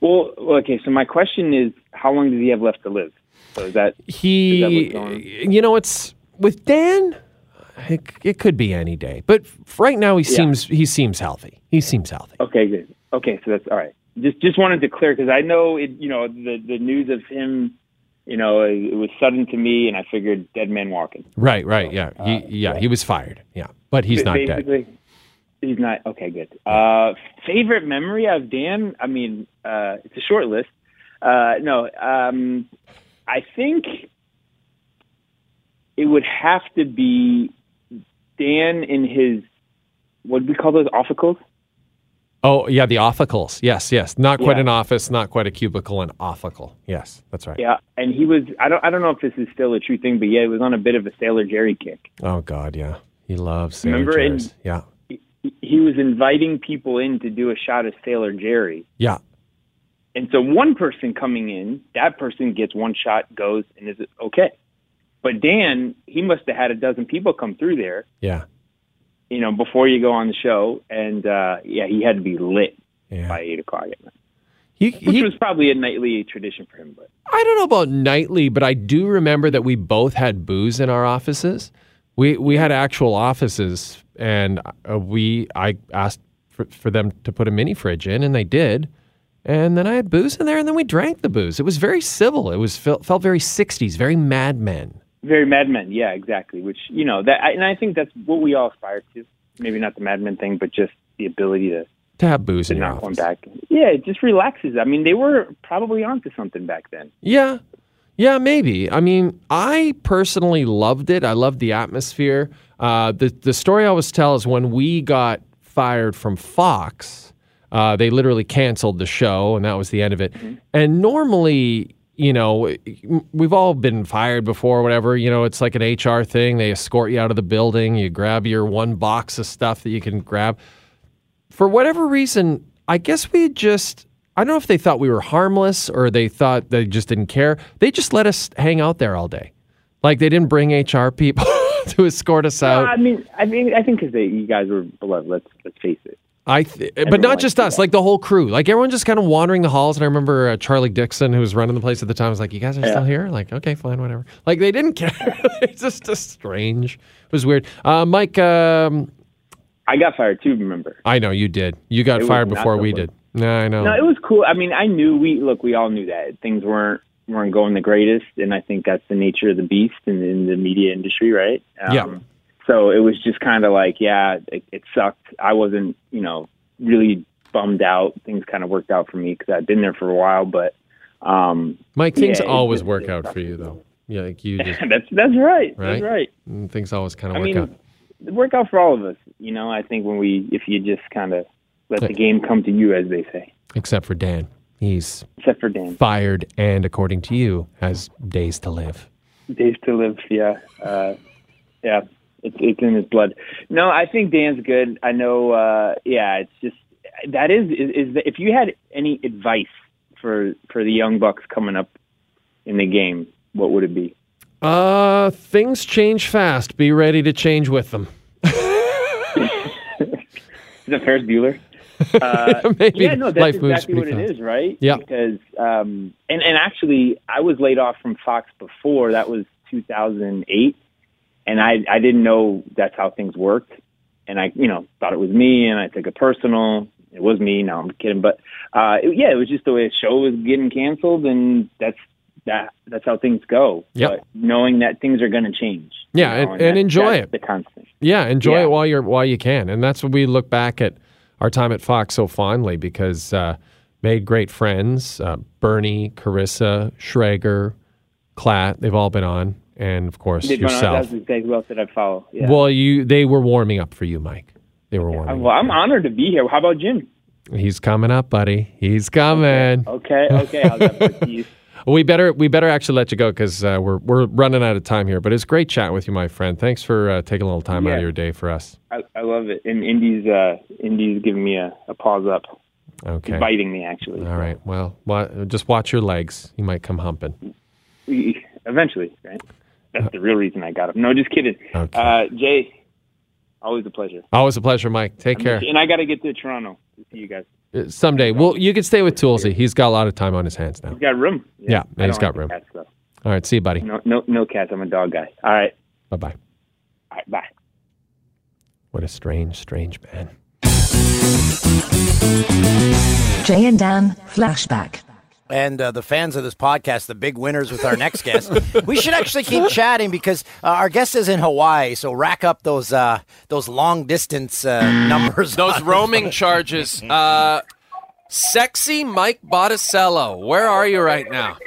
Well, okay. So my question is, how long does he have left to live? So is that He, is that what's going on? you know, it's with Dan. It, it could be any day, but f- right now he Yeah. seems he seems healthy. He seems healthy. Okay, good. Okay, so that's all right. Just just wanted to clear because I know it. You know the the news of him. You know it, it was sudden to me, and I figured dead man walking. Right, right, yeah, he, yeah, he was fired. Yeah, but he's not dead. He's not okay. Good. Uh, favorite memory of Dan? I mean, uh, it's a short list. Uh, no, um, I think it would have to be Dan in his what do we call those officles? Oh, yeah, the officles. Yes, yes, not quite Yeah. an office, not quite a cubicle, an officle. Yes, that's right. Yeah, and he was. I don't. I don't know if this is still a true thing, but yeah, he was on a bit of a Sailor Jerry kick. Oh God, yeah, he loves Sailor Remember in- Yeah, He, he was inviting people in to do a shot of Sailor Jerry. yeah, And so one person coming in, that person gets one shot, goes, and is it okay. But Dan, he must have had a dozen people come through there, yeah. you know, before you go on the show. And uh, yeah, he had to be lit Yeah. by eight o'clock at night, He, which he was probably a nightly tradition for him. But I don't know about nightly, but I do remember that we both had booze in our offices. We we had actual offices, and uh, we I asked for, for them to put a mini fridge in, and they did. And then I had booze in there, and then we drank the booze. It was very civil. It was felt, felt very '60s, very Mad Men. Very Mad Men, yeah, exactly. Which you know that, and I think that's what we all aspire to. Maybe not the Mad Men thing, but just the ability to To have booze to in your not office. back. Yeah, it just relaxes. I mean, they were probably onto something back then. Yeah. Yeah, maybe. I mean, I personally loved it. I loved the atmosphere. Uh, the the story I always tell is when we got fired from Fox, uh, they literally canceled the show, and that was the end of it. And normally, you know, we've all been fired before, whatever. You know, it's like an HR thing. They escort you out of the building. You grab your one box of stuff that you can grab. For whatever reason, I guess we just. I don't know if they thought we were harmless or they thought they just didn't care. They just let us hang out there all day. Like they didn't bring HR people to escort us No, out. I mean, I mean, I think because you guys were beloved. Let's let's face it. I, th- but not just us, like the whole crew. Like everyone just kind of wandering the halls. And I remember uh, Charlie Dixon, who was running the place at the time, was like, "You guys are still here?" Like, okay, fine, whatever. Like they didn't care. it's just, just strange. It was weird. Uh, Mike, um, I got fired too. Remember? I know you did. You got It fired before we did. No, I know. No, it was cool. I mean, I knew we look. We all knew that things weren't weren't going the greatest, and I think that's the nature of the beast in, in the media industry, right? Um, Yeah. So it was just kind of like, yeah, it, it sucked. I wasn't, you know, really bummed out. Things kind of worked out for me because I'd been there for a while, but um, Mike, things yeah, always just- work out for you, though. Yeah, like you just that's that's right. right. That's right. Mm, Things always kind of work mean, out. it worked out for all of us. You know, I think when we, if you just kind of let the game come to you, as they say, Except for Dan, he's except for Dan. fired, and according to you, has days to live. Days to live, yeah, uh, yeah, it's it's in his blood. No, I think Dan's good. I know, uh, yeah, it's just that is is, is that if you had any advice for for the young bucks coming up in the game, what would it be? Uh, things change fast. Be ready to change with them. Is it Ferris Bueller? Uh, Maybe yeah, no, that's exactly what pretty it fast. is, right? Yeah. Because um, and and actually, I was laid off from Fox before. That was 2008, and I I didn't know that's how things worked, and I you know thought it was me, and I took it personal. It was me. No, I'm kidding, but uh, it, yeah, it was just the way the show was getting canceled, and that's that that's how things go. But knowing that things are going to change. Yeah, you know, and, and that- enjoy it. The constant. Yeah, enjoy Yeah. it while you're while you can, and that's what we look back at our time at Fox so fondly because uh, made great friends. Uh, Bernie, Charissa, Schrager, Klatt, they've all been on, and of course Did- yourself. That's exactly who else did I follow? Yeah. Well, you they were warming up for you, Mike. They were warming. Up. Well, I'm honored to be here. How about Jim? He's coming up, buddy. He's coming. Okay, okay. How's that for you? We better we better actually let you go because uh, we're we're running out of time here. But it's great chatting with you, my friend. Thanks for uh, taking a little time out of your day for us. I, I love it. And Indy's uh, Indy's giving me a, a pause up. Okay. He's biting me actually. All right. Well, just watch your legs. You might come humping. Eventually, right? That's the real reason I got him. No, just kidding. Okay. Uh, Jay, always a pleasure. Always a pleasure, Mike. Take care. And I got to get to Toronto to see you guys. Uh, Someday. Well, you can stay with Toolsy. He's got a lot of time on his hands now. He's got room. Yeah, I he's don't got like room. Cats, though. All right, see you, buddy. No, no, no cats. I'm a dog guy. All right. Bye bye. All right. Bye. What a strange, strange man. Jay and Dan flashback. And uh, the fans of this podcast, the big winners with our next guest. we should actually keep chatting because uh, our guest is in Hawaii, so rack up those uh, those long distance uh, numbers. Those roaming charges. Uh, sexy Mike Botticello, where are you right now?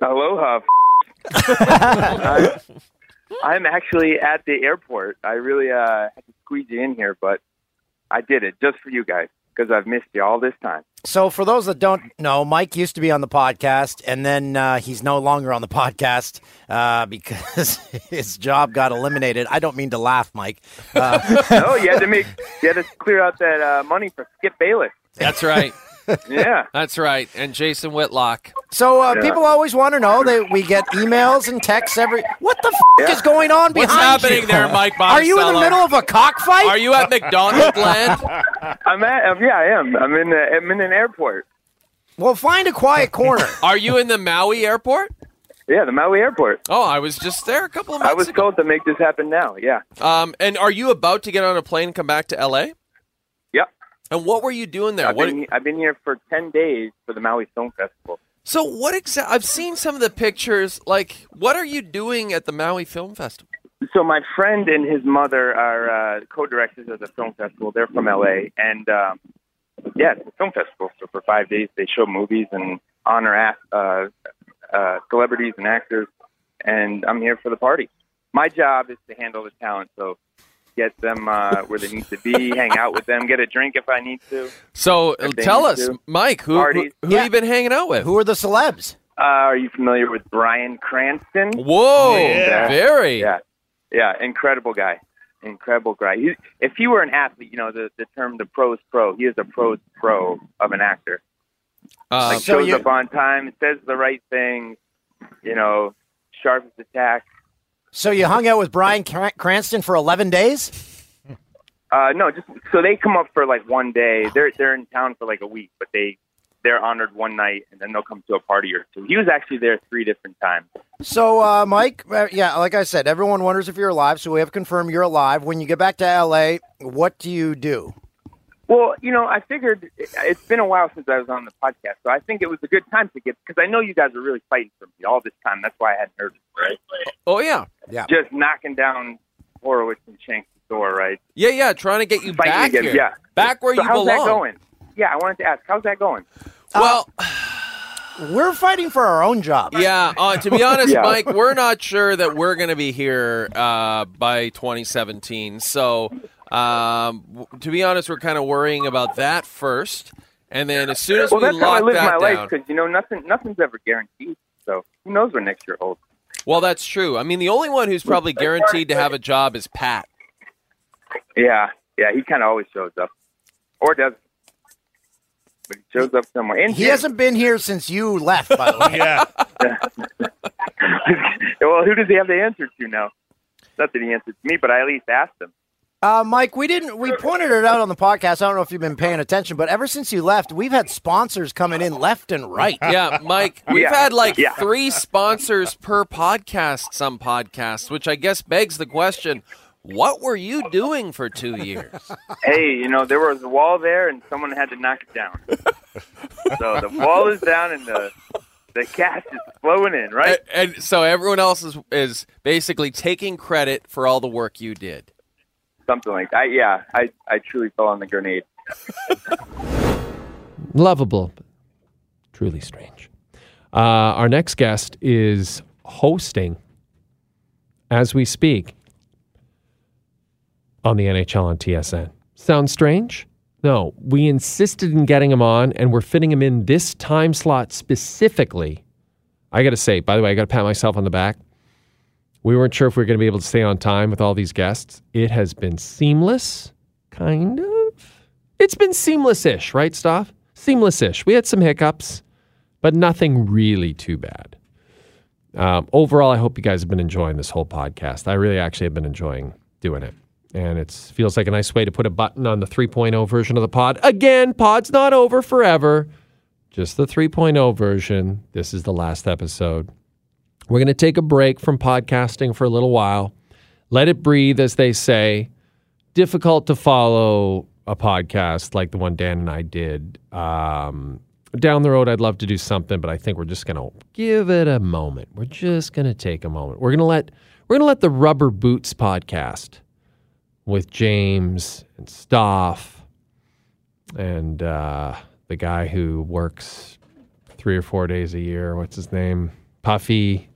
Aloha. I'm, I'm actually at the airport. I really uh, had to squeeze you in here, but I did it just for you guys because I've missed you all this time. So, for those that don't know, Mike used to be on the podcast, and then uh, he's no longer on the podcast uh, because his job got eliminated. I don't mean to laugh, Mike. Uh, no, you had to make, you had to clear out that uh, money for Skip Bayless. That's right. Yeah. That's right. And Jason Whitlock. so, uh, Yeah. people always want to know that we get emails and texts every. What the f- is going on What's behind happening you? there, Mike Are you in the middle of a cockfight? Are you at McDonald's land? I'm at, um, yeah, I am. I'm in, the, I'm in an airport. Well, find a quiet corner. Are you in the Maui airport? Yeah, the Maui airport. Oh, I was just there a couple of months I was ago. told to make this happen now. Yeah. Um, and are you about to get on a plane and come back to LA? Yep. And what were you doing there? I've What, been, I've been here for 10 days for the Maui Film Festival. So what exactly? I've seen some of the pictures. Like, what are you doing at the Maui Film Festival? So my friend and his mother are uh, co-directors of the film festival. They're from LA, and um, yeah, it's a film festival. So for five days, they show movies and honor uh, uh, celebrities and actors. And I'm here for the party. My job is to handle the talent. So get them uh, where they need to be, hang out with them, get a drink if I need to. So tell us, to. Mike, who who, Parties. who have you been hanging out with? Who are the celebs? Uh, are you familiar with Bryan Cranston? Whoa, Yeah. very. Yeah, yeah, incredible guy, incredible guy. He, if he were an athlete, you know the the term the pros pro. He is a pros pro of an actor. Uh, like shows up on time, says the right thing, you know, sharp as a tack. So you hung out with Bryan Cran- Cranston for 11 days? Uh, no, just so they come up for like one day. They're they're in town for like a week, but they they're honored one night, and then they'll come to a party or two. He was actually there three different times. So, uh, Mike, uh, yeah, like I said, everyone wonders if you're alive. So we have confirmed you're alive. When you get back to LA, what do you do? Well, you know, I figured it- it's been a while since I was on the podcast, so I think it was a good time to get because I know you guys are really fighting for me all this time. That's why I hadn't heard it, right? Oh yeah, yeah. Just knocking down Horowitz and Shanks' door, right? Yeah, yeah, trying to get you Fighting back again, here, yeah. back where so you how's belong. that going? Yeah, I wanted to ask, how's that going? Well, we're fighting for our own job. Yeah, uh, to be honest, Yeah. Mike, we're not sure that we're going to be here uh, by 2017. So, um, to be honest, we're kind of worrying about that first, and then as soon as well, we that's how I lock live that my down, life because you know nothing, nothing's ever guaranteed. So who knows what next year holds? well, that's true. I mean, the only one who's probably guaranteed to have a job is Pat. Yeah, yeah, he kind of always shows up, or doesn't. But he shows up somewhere. And He hasn't been here since you left, by the way. yeah. well, who does he have to answer to now? Not that he answered to me, but I at least asked him. Uh, Mike, we didn't. We pointed it out on the podcast. I don't know if you've been paying attention, but ever since you left, we've had sponsors coming in left and right. Yeah, Mike, we've Yeah, had like yeah. three sponsors per podcast, some podcasts, which I guess begs the question what were you doing for two years? Hey, you know, there was a wall there, and someone had to knock it down. so the wall is down, and the the cash is flowing in, right? And, and so everyone else is, is basically taking credit for all the work you did. Something like that. Yeah, I I truly fell on the grenade. Lovable, truly strange. Uh, our next guest is hosting as we speak on the NHL on TSN. Sounds strange? No, we insisted in getting him on, and we're fitting him in this time slot specifically. I got to say, by the way, I got to pat myself on the back. We weren't sure if we were going to be able to stay on time with all these guests. It has been seamless, kind of. It's been seamless ish, right, Staff? Seamless ish. We had some hiccups, but nothing really too bad. Um, overall, I hope you guys have been enjoying this whole podcast. I really actually have been enjoying doing it. and it feels like a nice way to put a button on the 3.0 version of the pod. Again, pod's not over forever, just the 3.0 version. This is the last episode. We're going to take a break from podcasting for a little while, let it breathe, as they say. Difficult to follow a podcast like the one Dan and I did. Um, down the road, I'd love to do something, but I think we're just going to give it a moment. We're just going to take a moment. We're going to let we're going to let the Rubber Boots podcast with James and Stoff and uh, the guy who works three or four days a year. What's his name? Puffy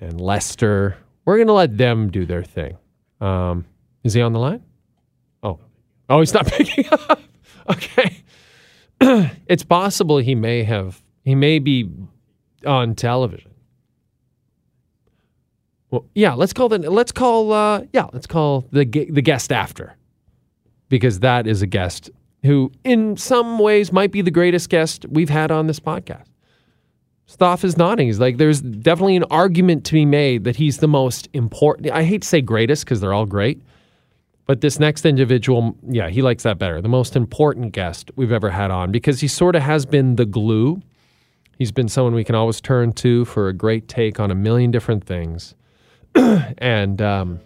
and Lester. We're going to let them do their thing. Um, is he on the line? Oh, oh, he's not picking up. okay, it's possible he may have. He may be on television. Well, yeah, let's call the let's call uh, yeah, let's call the the guest after, because that is a guest who, in some ways, might be the greatest guest we've had on this podcast. Stoff is nodding. He's like, there's definitely an argument to be made that he's the most important. I hate to say greatest because they're all great, but this next individual, yeah, he likes that better. The most important guest we've ever had on because he sort of has been the glue. He's been someone we can always turn to for a great take on a million different things, and um,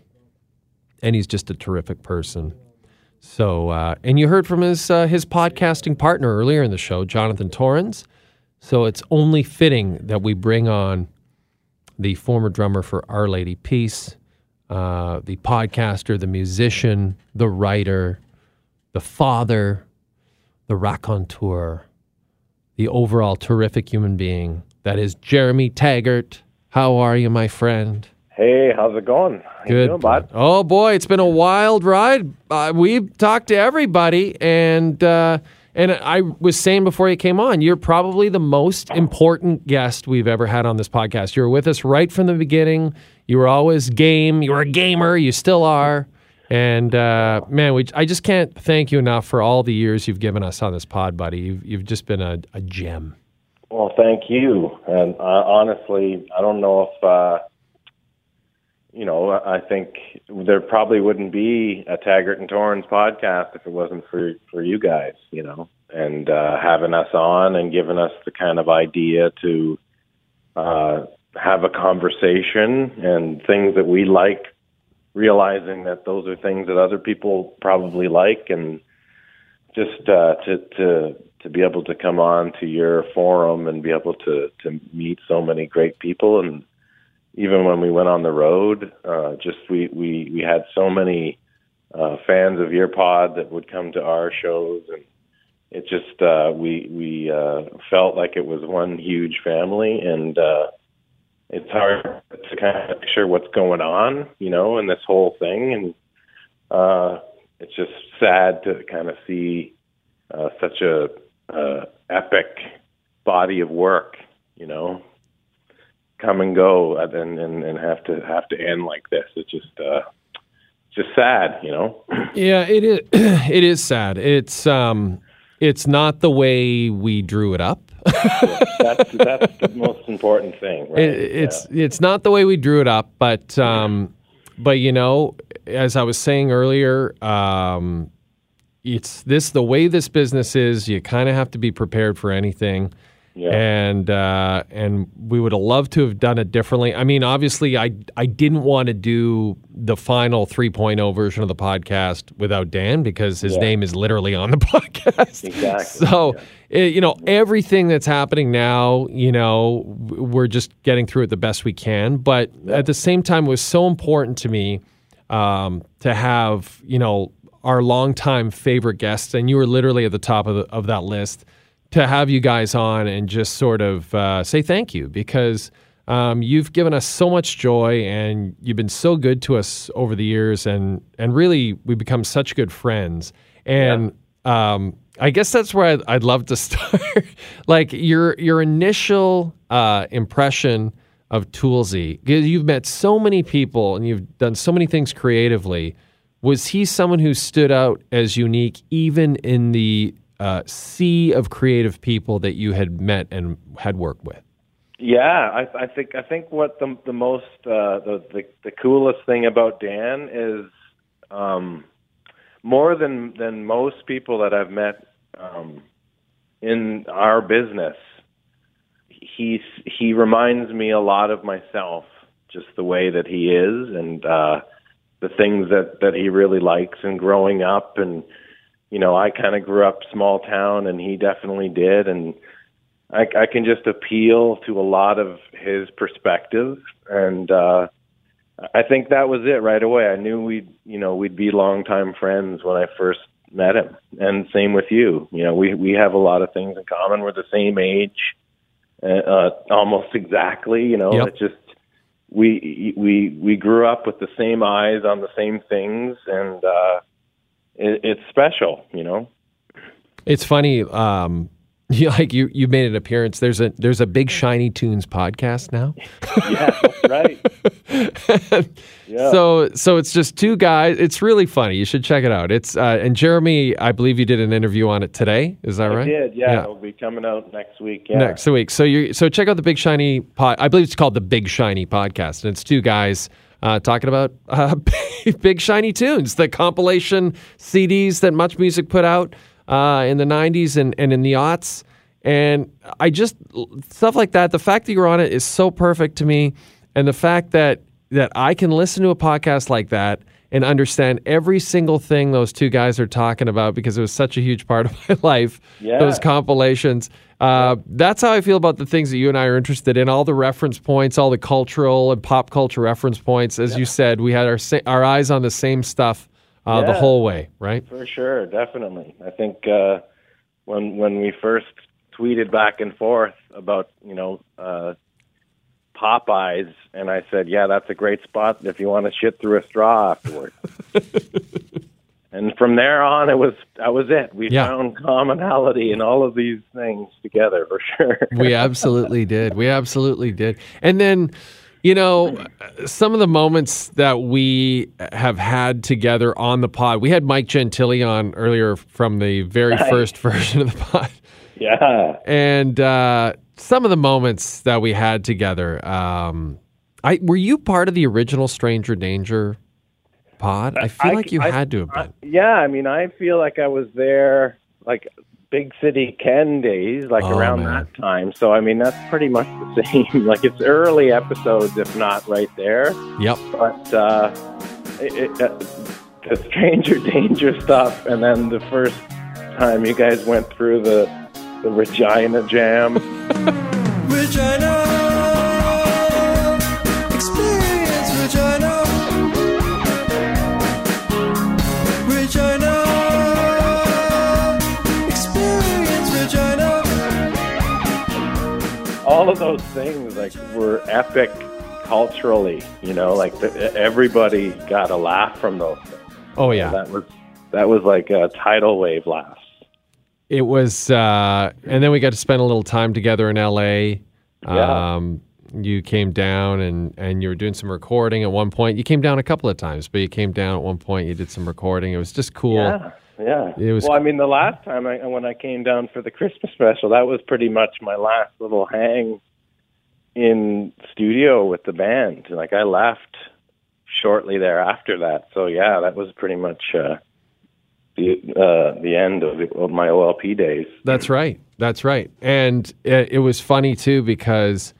and he's just a terrific person. So, uh, and you heard from his uh, his podcasting partner earlier in the show, Jonathan Torrens. So it's only fitting that we bring on the former drummer for Our Lady Peace, uh, the podcaster, the musician, the writer, the father, the raconteur, the overall terrific human being that is Jeremy Taggart. How are you, my friend? Hey, how's it going? Good. doing, bud? Oh boy, it's been a wild ride. Uh, we've talked to everybody, and uh, and I was saying before you came on, you're probably the most important guest we've ever had on this podcast. You were with us right from the beginning. You were always game. You were a gamer. You still are. And uh, man, we, I just can't thank you enough for all the years you've given us on this pod, buddy. You've, you've just been a, a gem. Well, thank you. And uh, honestly, I don't know if uh, you know. I think there probably wouldn't be a Taggart and Torrens podcast if it wasn't for for you guys. You know, and uh, having us on and giving us the kind of idea to uh, have a conversation and things that we like, realizing that those are things that other people probably like, and just uh, to to to be able to come on to your forum and be able to to meet so many great people and even when we went on the road uh just we we we had so many uh fans of your pod that would come to our shows and it just uh we we uh felt like it was one huge family and uh it's hard to kind of picture what's going on you know in this whole thing and uh it's just sad to kind of see uh, such a uh, epic body of work, you know, come and go and, and and have to have to end like this. It's just uh, it's just sad, you know. Yeah, it is. It is sad. It's um, it's not the way we drew it up. that's that's the most important thing, right? It, it's it's not the way we drew it up, but um, but you know, as I was saying earlier, um, it's this the way this business is. You kind of have to be prepared for anything. Yeah. And uh, and we would have loved to have done it differently. I mean, obviously, I I didn't want to do the final 3.0 version of the podcast without Dan because his Yeah. name is literally on the podcast. Exactly. So, eh, you know, everything that's happening now, you know, we're just getting through it the best we can. But at the same time, it was so important to me um, to have, you know, our longtime favorite guests, and you were literally at the top of, the, of that list, to have you guys on and just sort of uh, say thank you because um, you've given us so much joy and you've been so good to us over the years, and and really we've become such good friends. And um, I guess that's where I'd, I'd love to start. like your your initial uh, impression of Toolsy, you've met so many people and you've done so many things creatively. Was he someone who stood out as unique, even in the uh, sea of creative people that you had met and had worked with? Yeah, I, I think I think what the the most uh, the, the the coolest thing about Dan is um, more than than most people that I've met um, in our business. He's he reminds me a lot of myself, just the way that he is, and uh, the things that that he really likes. And growing up, and you know, I kind of grew up small town, and he definitely did, and I, I can just appeal to a lot of his perspective, and uh, I think that was it right away. I knew we'd, you know, we'd be longtime friends when I first met him, and same with you. You know, we we have a lot of things in common. We're the same age, uh, uh, almost exactly. You know, Yep. it just we we we grew up with the same eyes on the same things, and uh, it, it's special. You know. It's funny. Um, you, like you, you made an appearance. There's a there's a big shiny tunes podcast now. yeah, right. Yeah. So so it's just two guys. It's really funny. You should check it out. It's uh, and Jeremy, I believe you did an interview on it today. Is that right? I did. Yeah, it'll be coming out next week. Yeah. Next week. So you so check out the Big Shiny pod. I believe it's called the Big Shiny podcast, and it's two guys uh, talking about uh, Big Shiny tunes, the compilation CDs that Much Music put out uh, in the '90s and, and in the aughts. And I just stuff like that. The fact that you're on it is so perfect to me, and the fact that that I can listen to a podcast like that and understand every single thing those two guys are talking about because it was such a huge part of my life. Yeah. Those compilations. Uh, that's how I feel about the things that you and I are interested in. All the reference points, all the cultural and pop culture reference points. As you said, we had our sa- our eyes on the same stuff uh, the whole way, right? For sure, definitely. I think uh, when when we first tweeted back and forth about you know uh, Popeyes, and I said, "Yeah, that's a great spot if you want to shit through a straw afterwards." and from there on, it was that was it. We Yeah. found commonality in all of these things together for sure. we absolutely did. We absolutely did. And then, you know, some of the moments that we have had together on the pod. We had Mike Gentili on earlier from the very first version of the pod. yeah. And uh, some of the moments that we had together. Um, I were you part of the original Stranger Danger pod? I feel I- like you I- had to have been. Yeah, I mean, I feel like I was there like big city Ken days, like Oh, around man. that time. So I mean, that's pretty much the same. like it's early episodes, if not right there. Yep. But uh, it, it, uh, the Stranger Danger stuff, and then the first time you guys went through the the Regina Jam. Regina. Experience Regina. Regina. Experience Regina. all of those things like were epic culturally. You know, like the, everybody got a laugh from those. Things. Oh yeah. that was that was like a tidal wave laugh. It was, uh, and then we got to spend a little time together in L.A. Yeah. Um, you came down and, and you were doing some recording at one point. You came down a couple of times, but you came down at one point. You did some recording. It was just cool. Yeah, yeah. It was- well, I mean, the last time I, when I came down for the Christmas special, that was pretty much my last little hang in studio with the band. Like I left shortly thereafter that. So yeah, that was pretty much uh, the uh, the end of, the, of my OLP days. That's right. That's right. And it, it was funny too because,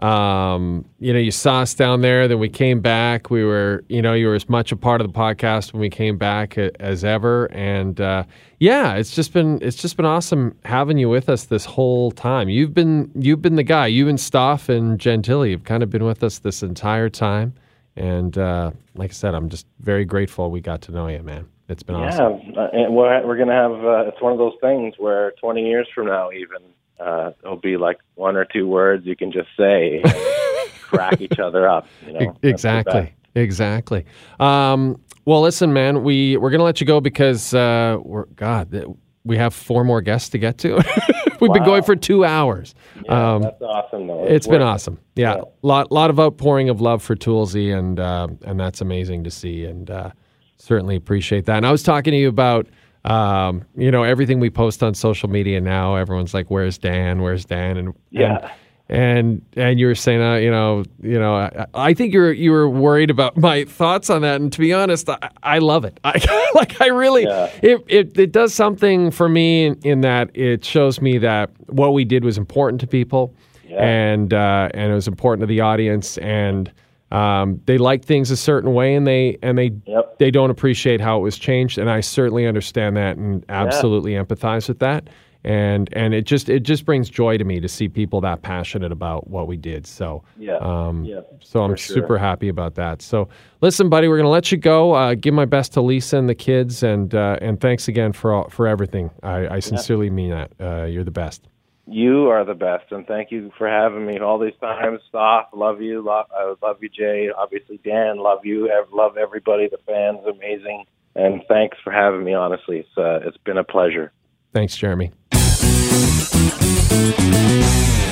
um, you know, you saw us down there. Then we came back. We were, you know, you were as much a part of the podcast when we came back as ever. And uh, yeah, it's just been it's just been awesome having you with us this whole time. You've been you've been the guy. You and Stoff and Gentili have kind of been with us this entire time. And uh, like I said, I'm just very grateful we got to know you, man. It's been awesome. Yeah, uh, we're we're gonna have. Uh, it's one of those things where 20 years from now, even uh, it'll be like one or two words you can just say, crack each other up. You know, exactly. Exactly. Um, well, listen, man, we we're gonna let you go because uh, we're God, we have four more guests to get to. We've been going for two hours. Um, That's awesome, though. it's been worth it. awesome. Yeah, lot lot of outpouring of love for Toolsy, and uh, and that's amazing to see, and uh, certainly appreciate that. And I was talking to you about. Um, you know everything we post on social media now. Everyone's like, "Where's Dan? Where's Dan?" And Yeah. and, and and you were saying, uh, you know, you know, I, I think you're you were worried about my thoughts on that, and to be honest, I, I love it. I like I really it, it it does something for me in, in that it shows me that what we did was important to people, and uh, and it was important to the audience, and um, they like things a certain way, and they and they they don't appreciate how it was changed, and I certainly understand that and absolutely empathize with that and and it just it just brings joy to me to see people that passionate about what we did. So Yeah. um, Yeah, so I'm sure. super happy about that. So listen, buddy, we're gonna let you go. Uh, give my best to Lisa and the kids, and uh, and thanks again for all, for everything. I, I sincerely mean that. Uh, you're the best. You are the best, and thank you for having me all these times. Soft, love you. Love, I love you, Jay. Obviously, Dan, love you. I love everybody. The fans, amazing. And thanks for having me. Honestly, it's uh, it's been a pleasure. Thanks, Jeremy.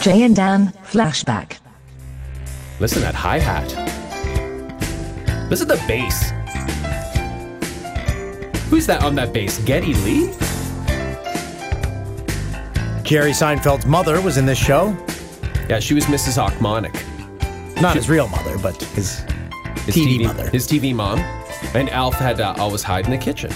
Jay and Dan flashback. Listen to that hi hat. Listen to the bass. Who's that on that bass? Geddy Lee? Jerry Seinfeld's mother was in this show. Yeah, she was Mrs. Ochmonek. Not his real mother, but his, His TV mother. His TV mom. And Alf had to always hide in the kitchen.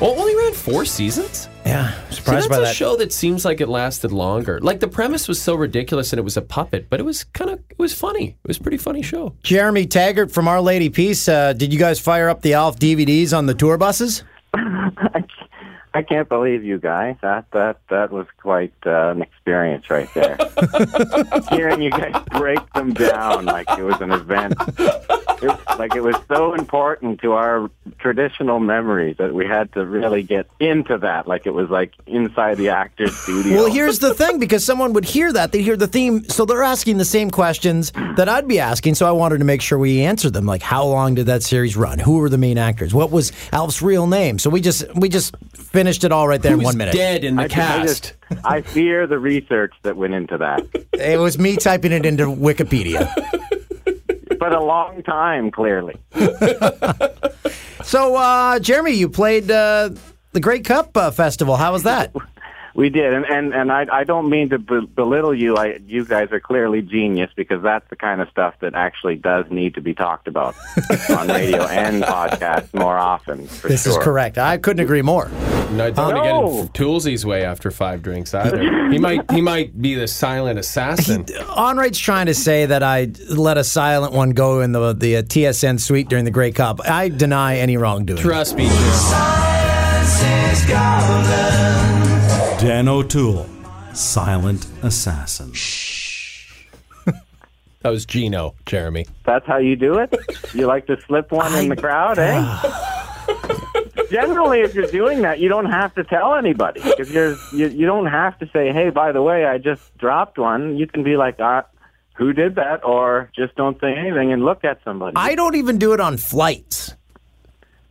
Well, only ran four seasons? Yeah, See, surprised that's by a show that seems like it lasted longer. Like the premise was so ridiculous and it was a puppet, but it was kind of it was funny. It was a pretty funny show. Jeremy Taggart from Our Lady Peace. Uh, did you guys fire up the Alf DVDs on the tour buses? I can't believe you guys. That that that was quite uh, an experience right there. Hearing you guys break them down like it was an event, it, like it was so important to our traditional memories that we had to really get into that. Like it was like inside the actor's studio. Well, here's the thing because someone would hear that, they'd hear the theme. So they're asking the same questions that I'd be asking. So I wanted to make sure we answered them. Like, how long did that series run? Who were the main actors? What was Alf's real name? So we just we just finished it all right there in one minute. Dead I- I just- I fear the research that went into that. It was me typing it into Wikipedia. but a long time, clearly. So, uh, Jeremy, you played uh, the Grey Cup uh, Festival. How was that? We did, and and, and I, I don't mean to be- belittle you. I, you guys are clearly genius because that's the kind of stuff that actually does need to be talked about on radio and podcasts more often. For This sure. is correct. I couldn't agree more. No, don't want to No. get in Toolsy's way after five drinks either. he might he might be the silent assassin. Onrait's trying to say that I let a silent one go in the the uh, TSN suite during the Grey Cup. I deny any wrongdoing. Trust me, Dan O'Toole, silent assassin. That was Gino, Jeremy. That's how you do it. You like to slip one in the crowd, eh? Generally, if you're doing that, you don't have to tell anybody because you're you, you don't have to say, "Hey, by the way, I just dropped one." You can be like, uh, "Who did that?" or just don't say anything and look at somebody. I don't even do it on flights.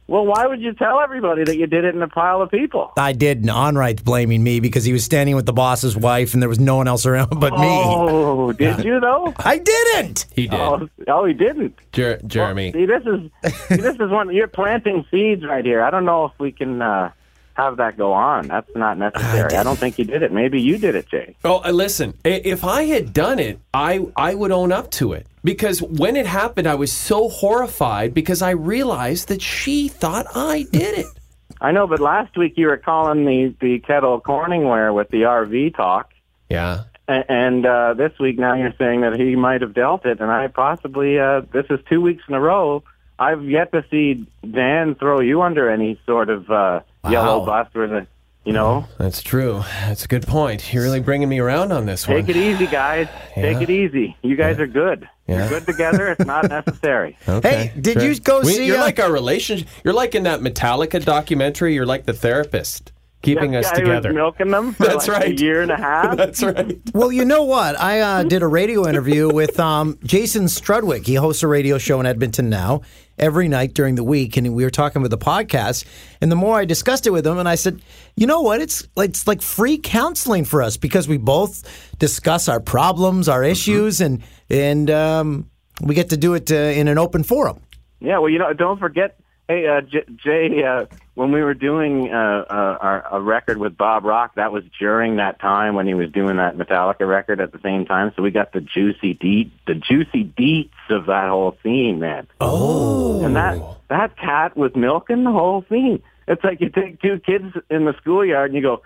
Well, why would you tell everybody that you did it in a pile of people? I did. and Onrait's blaming me because he was standing with the boss's wife and there was no one else around but me. Oh, did you though? I didn't. He did. Oh, oh, he didn't. Jer- Jeremy. See, this is see, this is one. You're planting seeds right here. I don't know if we can uh, have that go on. That's not necessary. I, don't think you did it. Maybe you did it, Jay. Oh, listen. If I had done it, I I would own up to it because when it happened, I was so horrified because I realized that she thought I did it. I know, but last week you were calling the the kettle Corningware with the RV talk, Yeah. a- and uh, this week now you're saying that he might have dealt it, and I possibly uh, this is two weeks in a row. I've yet to see Dan throw you under any sort of uh, yellow bus where the you know. That's true. That's a good point. You're really bringing me around on this one. Take it easy, guys. Take it easy. You guys are good. Yeah. You're good together. It's not necessary. Okay. hey, did sure. you go We- see, You're uh, like our relationship. You're like in that Metallica documentary. You're like the therapist, keeping That us guy together. Was milking them for That's like right. a year and a half. That's right. Well, you know what? I uh, did a radio interview with um, Jason Strudwick. He hosts a radio show in Edmonton now every night during the week, and we were talking with the podcast. And the more I discussed it with him, and I said, you know what? It's like, it's like free counseling for us because we both discuss our problems, our issues, and and um, we get to do it uh, in an open forum. Yeah, well, you know, don't forget Hey, uh, J- Jay, uh, when we were doing uh, uh, our, a record with Bob Rock, that was during that time when he was doing that Metallica record at the same time. So we got the juicy deet, the juicy deets of that whole scene, man. Oh, and that that cat was milking the whole scene. It's like you take two kids in the schoolyard and you go,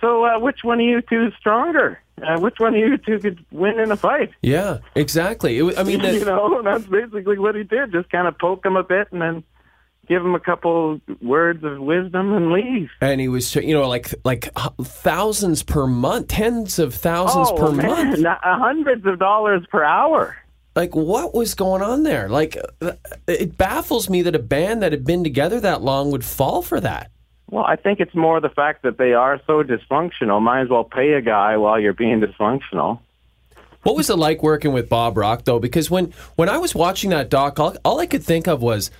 "So uh, which one of you two is stronger? Uh, which one of you two could win in a fight?" Yeah, exactly. It, I mean, the- you know, that's basically what he did. Just kind of poke him a bit and then give him a couple words of wisdom and leave. and he was, you know, like like thousands per month, tens of thousands oh, per man, month. hundreds of dollars per hour. Like, what was going on there? Like, uh, it baffles me that a band that had been together that long would fall for that. Well, I think it's more the fact that they are so dysfunctional. Might as well pay a guy while you're being dysfunctional. What was it like working with Bob Rock though? Because when when I was watching that doc, all, all I could think of was,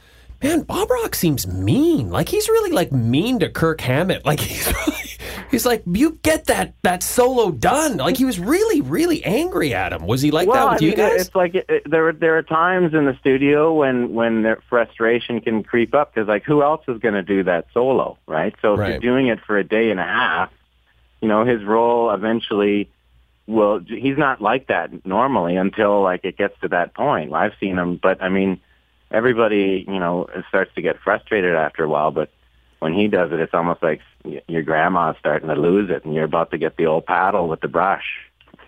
man, Bob Rock seems mean. Like he's really like mean to Kirk Hammett. Like he's really, he's like, you get that that solo done. Like he was really really angry at him. Was he like well, that with I you mean, guys? it's like it, it- there there are times in the studio when when the frustration can creep up because like who else is going to do that solo, right? So if you're doing it for a day and a half, you know his role eventually will. He's not like that normally until like it gets to that point. I've seen him, but I mean, everybody you know starts to get frustrated after a while, but. When he does it, it's almost like your grandma's starting to lose it, and you're about to get the old paddle with the brush.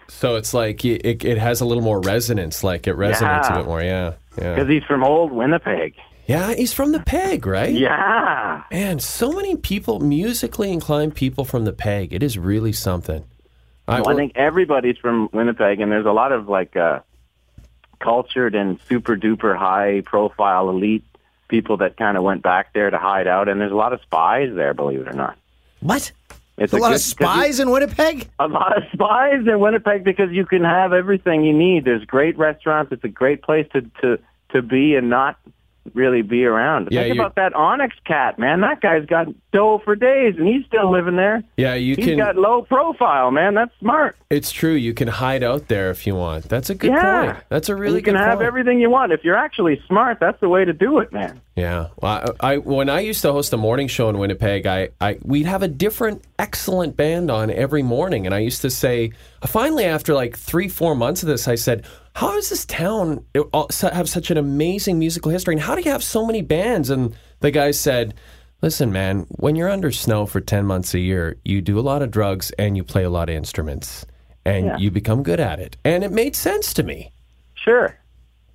So it's like it, it, has a little more resonance. Like it resonates Yeah. a bit more. Yeah, yeah. Because he's from old Winnipeg. Yeah, he's from the Peg, right? Yeah. Man, so many people, musically inclined people from the Peg. It is really something. Well, I think everybody's from Winnipeg, and there's a lot of like uh, cultured and super duper high profile elite people that kind of went back there to hide out, and there's a lot of spies there, believe it or not. What? It's a, lot good- of spies in Winnipeg? A lot of spies in Winnipeg because you can have everything you need. There's great restaurants. It's a great place to to to be and not really be around. Yeah, Think you- about that Onyx cat, man. That guy's got dough for days, and he's still living there. Yeah, you He's can. got low profile, man. That's smart. It's true. You can hide out there if you want. That's a good Yeah. point. That's a really good point. you can have point. everything you want. If you're actually smart, that's the way to do it, man. Yeah. Well, I, I when I used to host a morning show in Winnipeg, I, I we'd have a different excellent band on every morning, and I used to say, finally after like three four months of this, I said, "How does this town have such an amazing musical history, and how do you have so many bands?" And the guy said. Listen, man, when you're under snow for 10 months a year, you do a lot of drugs and you play a lot of instruments and Yeah. you become good at it. And it made sense to me. Sure.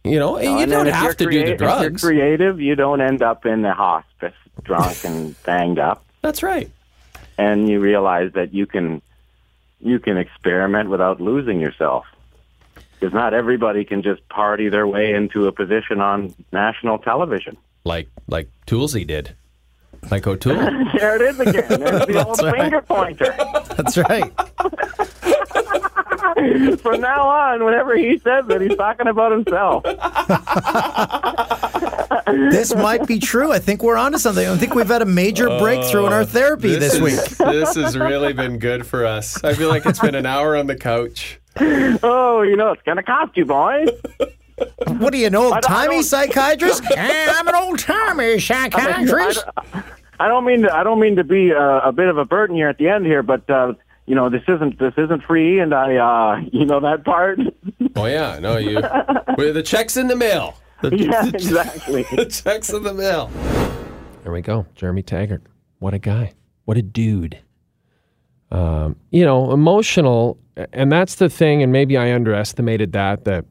You know, No, you don't have to do crea- the If you're creative, you don't end up in the hospice drunk and banged up. That's right. And you realize that you can you can experiment without losing yourself. Because not everybody can just party their way into a position on national television. Like like Toolsy did. Like O'Toole. there it is again. There's the old right. finger pointer. That's right. From now on, whenever he says it, he's talking about himself. this might be true. I think we're onto something. I think we've had a major oh, breakthrough in our therapy this, is- week. this has really been good for us. I feel like it's been an hour on the couch. Oh, you know, it's going to cost you, boys. What are you, an old timey psychiatrist? Eh, I'm an old timey psychiatrist. I don't, I don't mean to. I don't mean to be uh, a bit of a burden here at the end here, but uh, you know, this isn't this isn't free, and I, uh, you know, that part. Oh yeah, no, you. well, the check's in the mail. The, yeah, exactly. the check's in the mail. There we go, Jeremy Taggart. What a guy. What a dude. Um, you know, emotional, and that's the thing. And maybe I underestimated that. That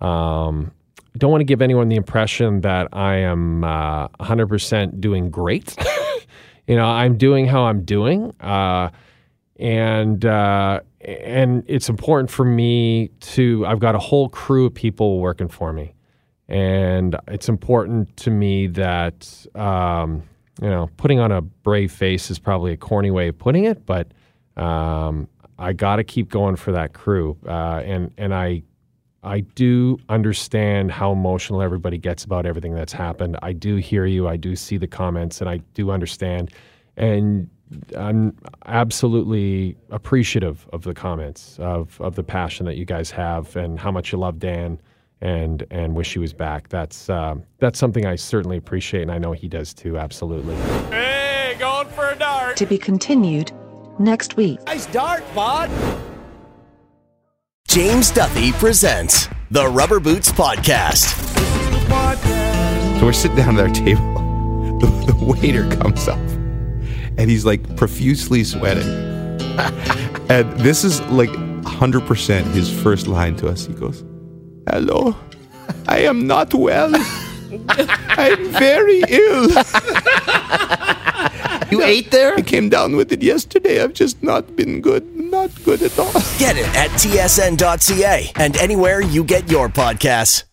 um, I don't want to give anyone the impression that I am uh, 100% doing great. you know, I'm doing how I'm doing. Uh, and uh, and it's important for me to. I've got a whole crew of people working for me, and it's important to me that um, you know putting on a brave face is probably a corny way of putting it, but um, I got to keep going for that crew, uh, and and I. I do understand how emotional everybody gets about everything that's happened. I do hear you. I do see the comments, and I do understand. And I'm absolutely appreciative of the comments, of of the passion that you guys have, and how much you love Dan, and and wish he was back. That's um, that's something I certainly appreciate, and I know he does too. Absolutely. Hey, going for a dart. To be continued next week. Nice dart, bud. James Duffy presents the Rubber Boots Podcast. So we're sitting down at our table. The, the waiter comes up and he's like profusely sweating. and this is like 100% his first line to us. He goes, Hello, I am not well. I'm very ill. You ate there? I came down with it yesterday. I've just not been good. Not good at all. Get it at tsn.ca and anywhere you get your podcasts.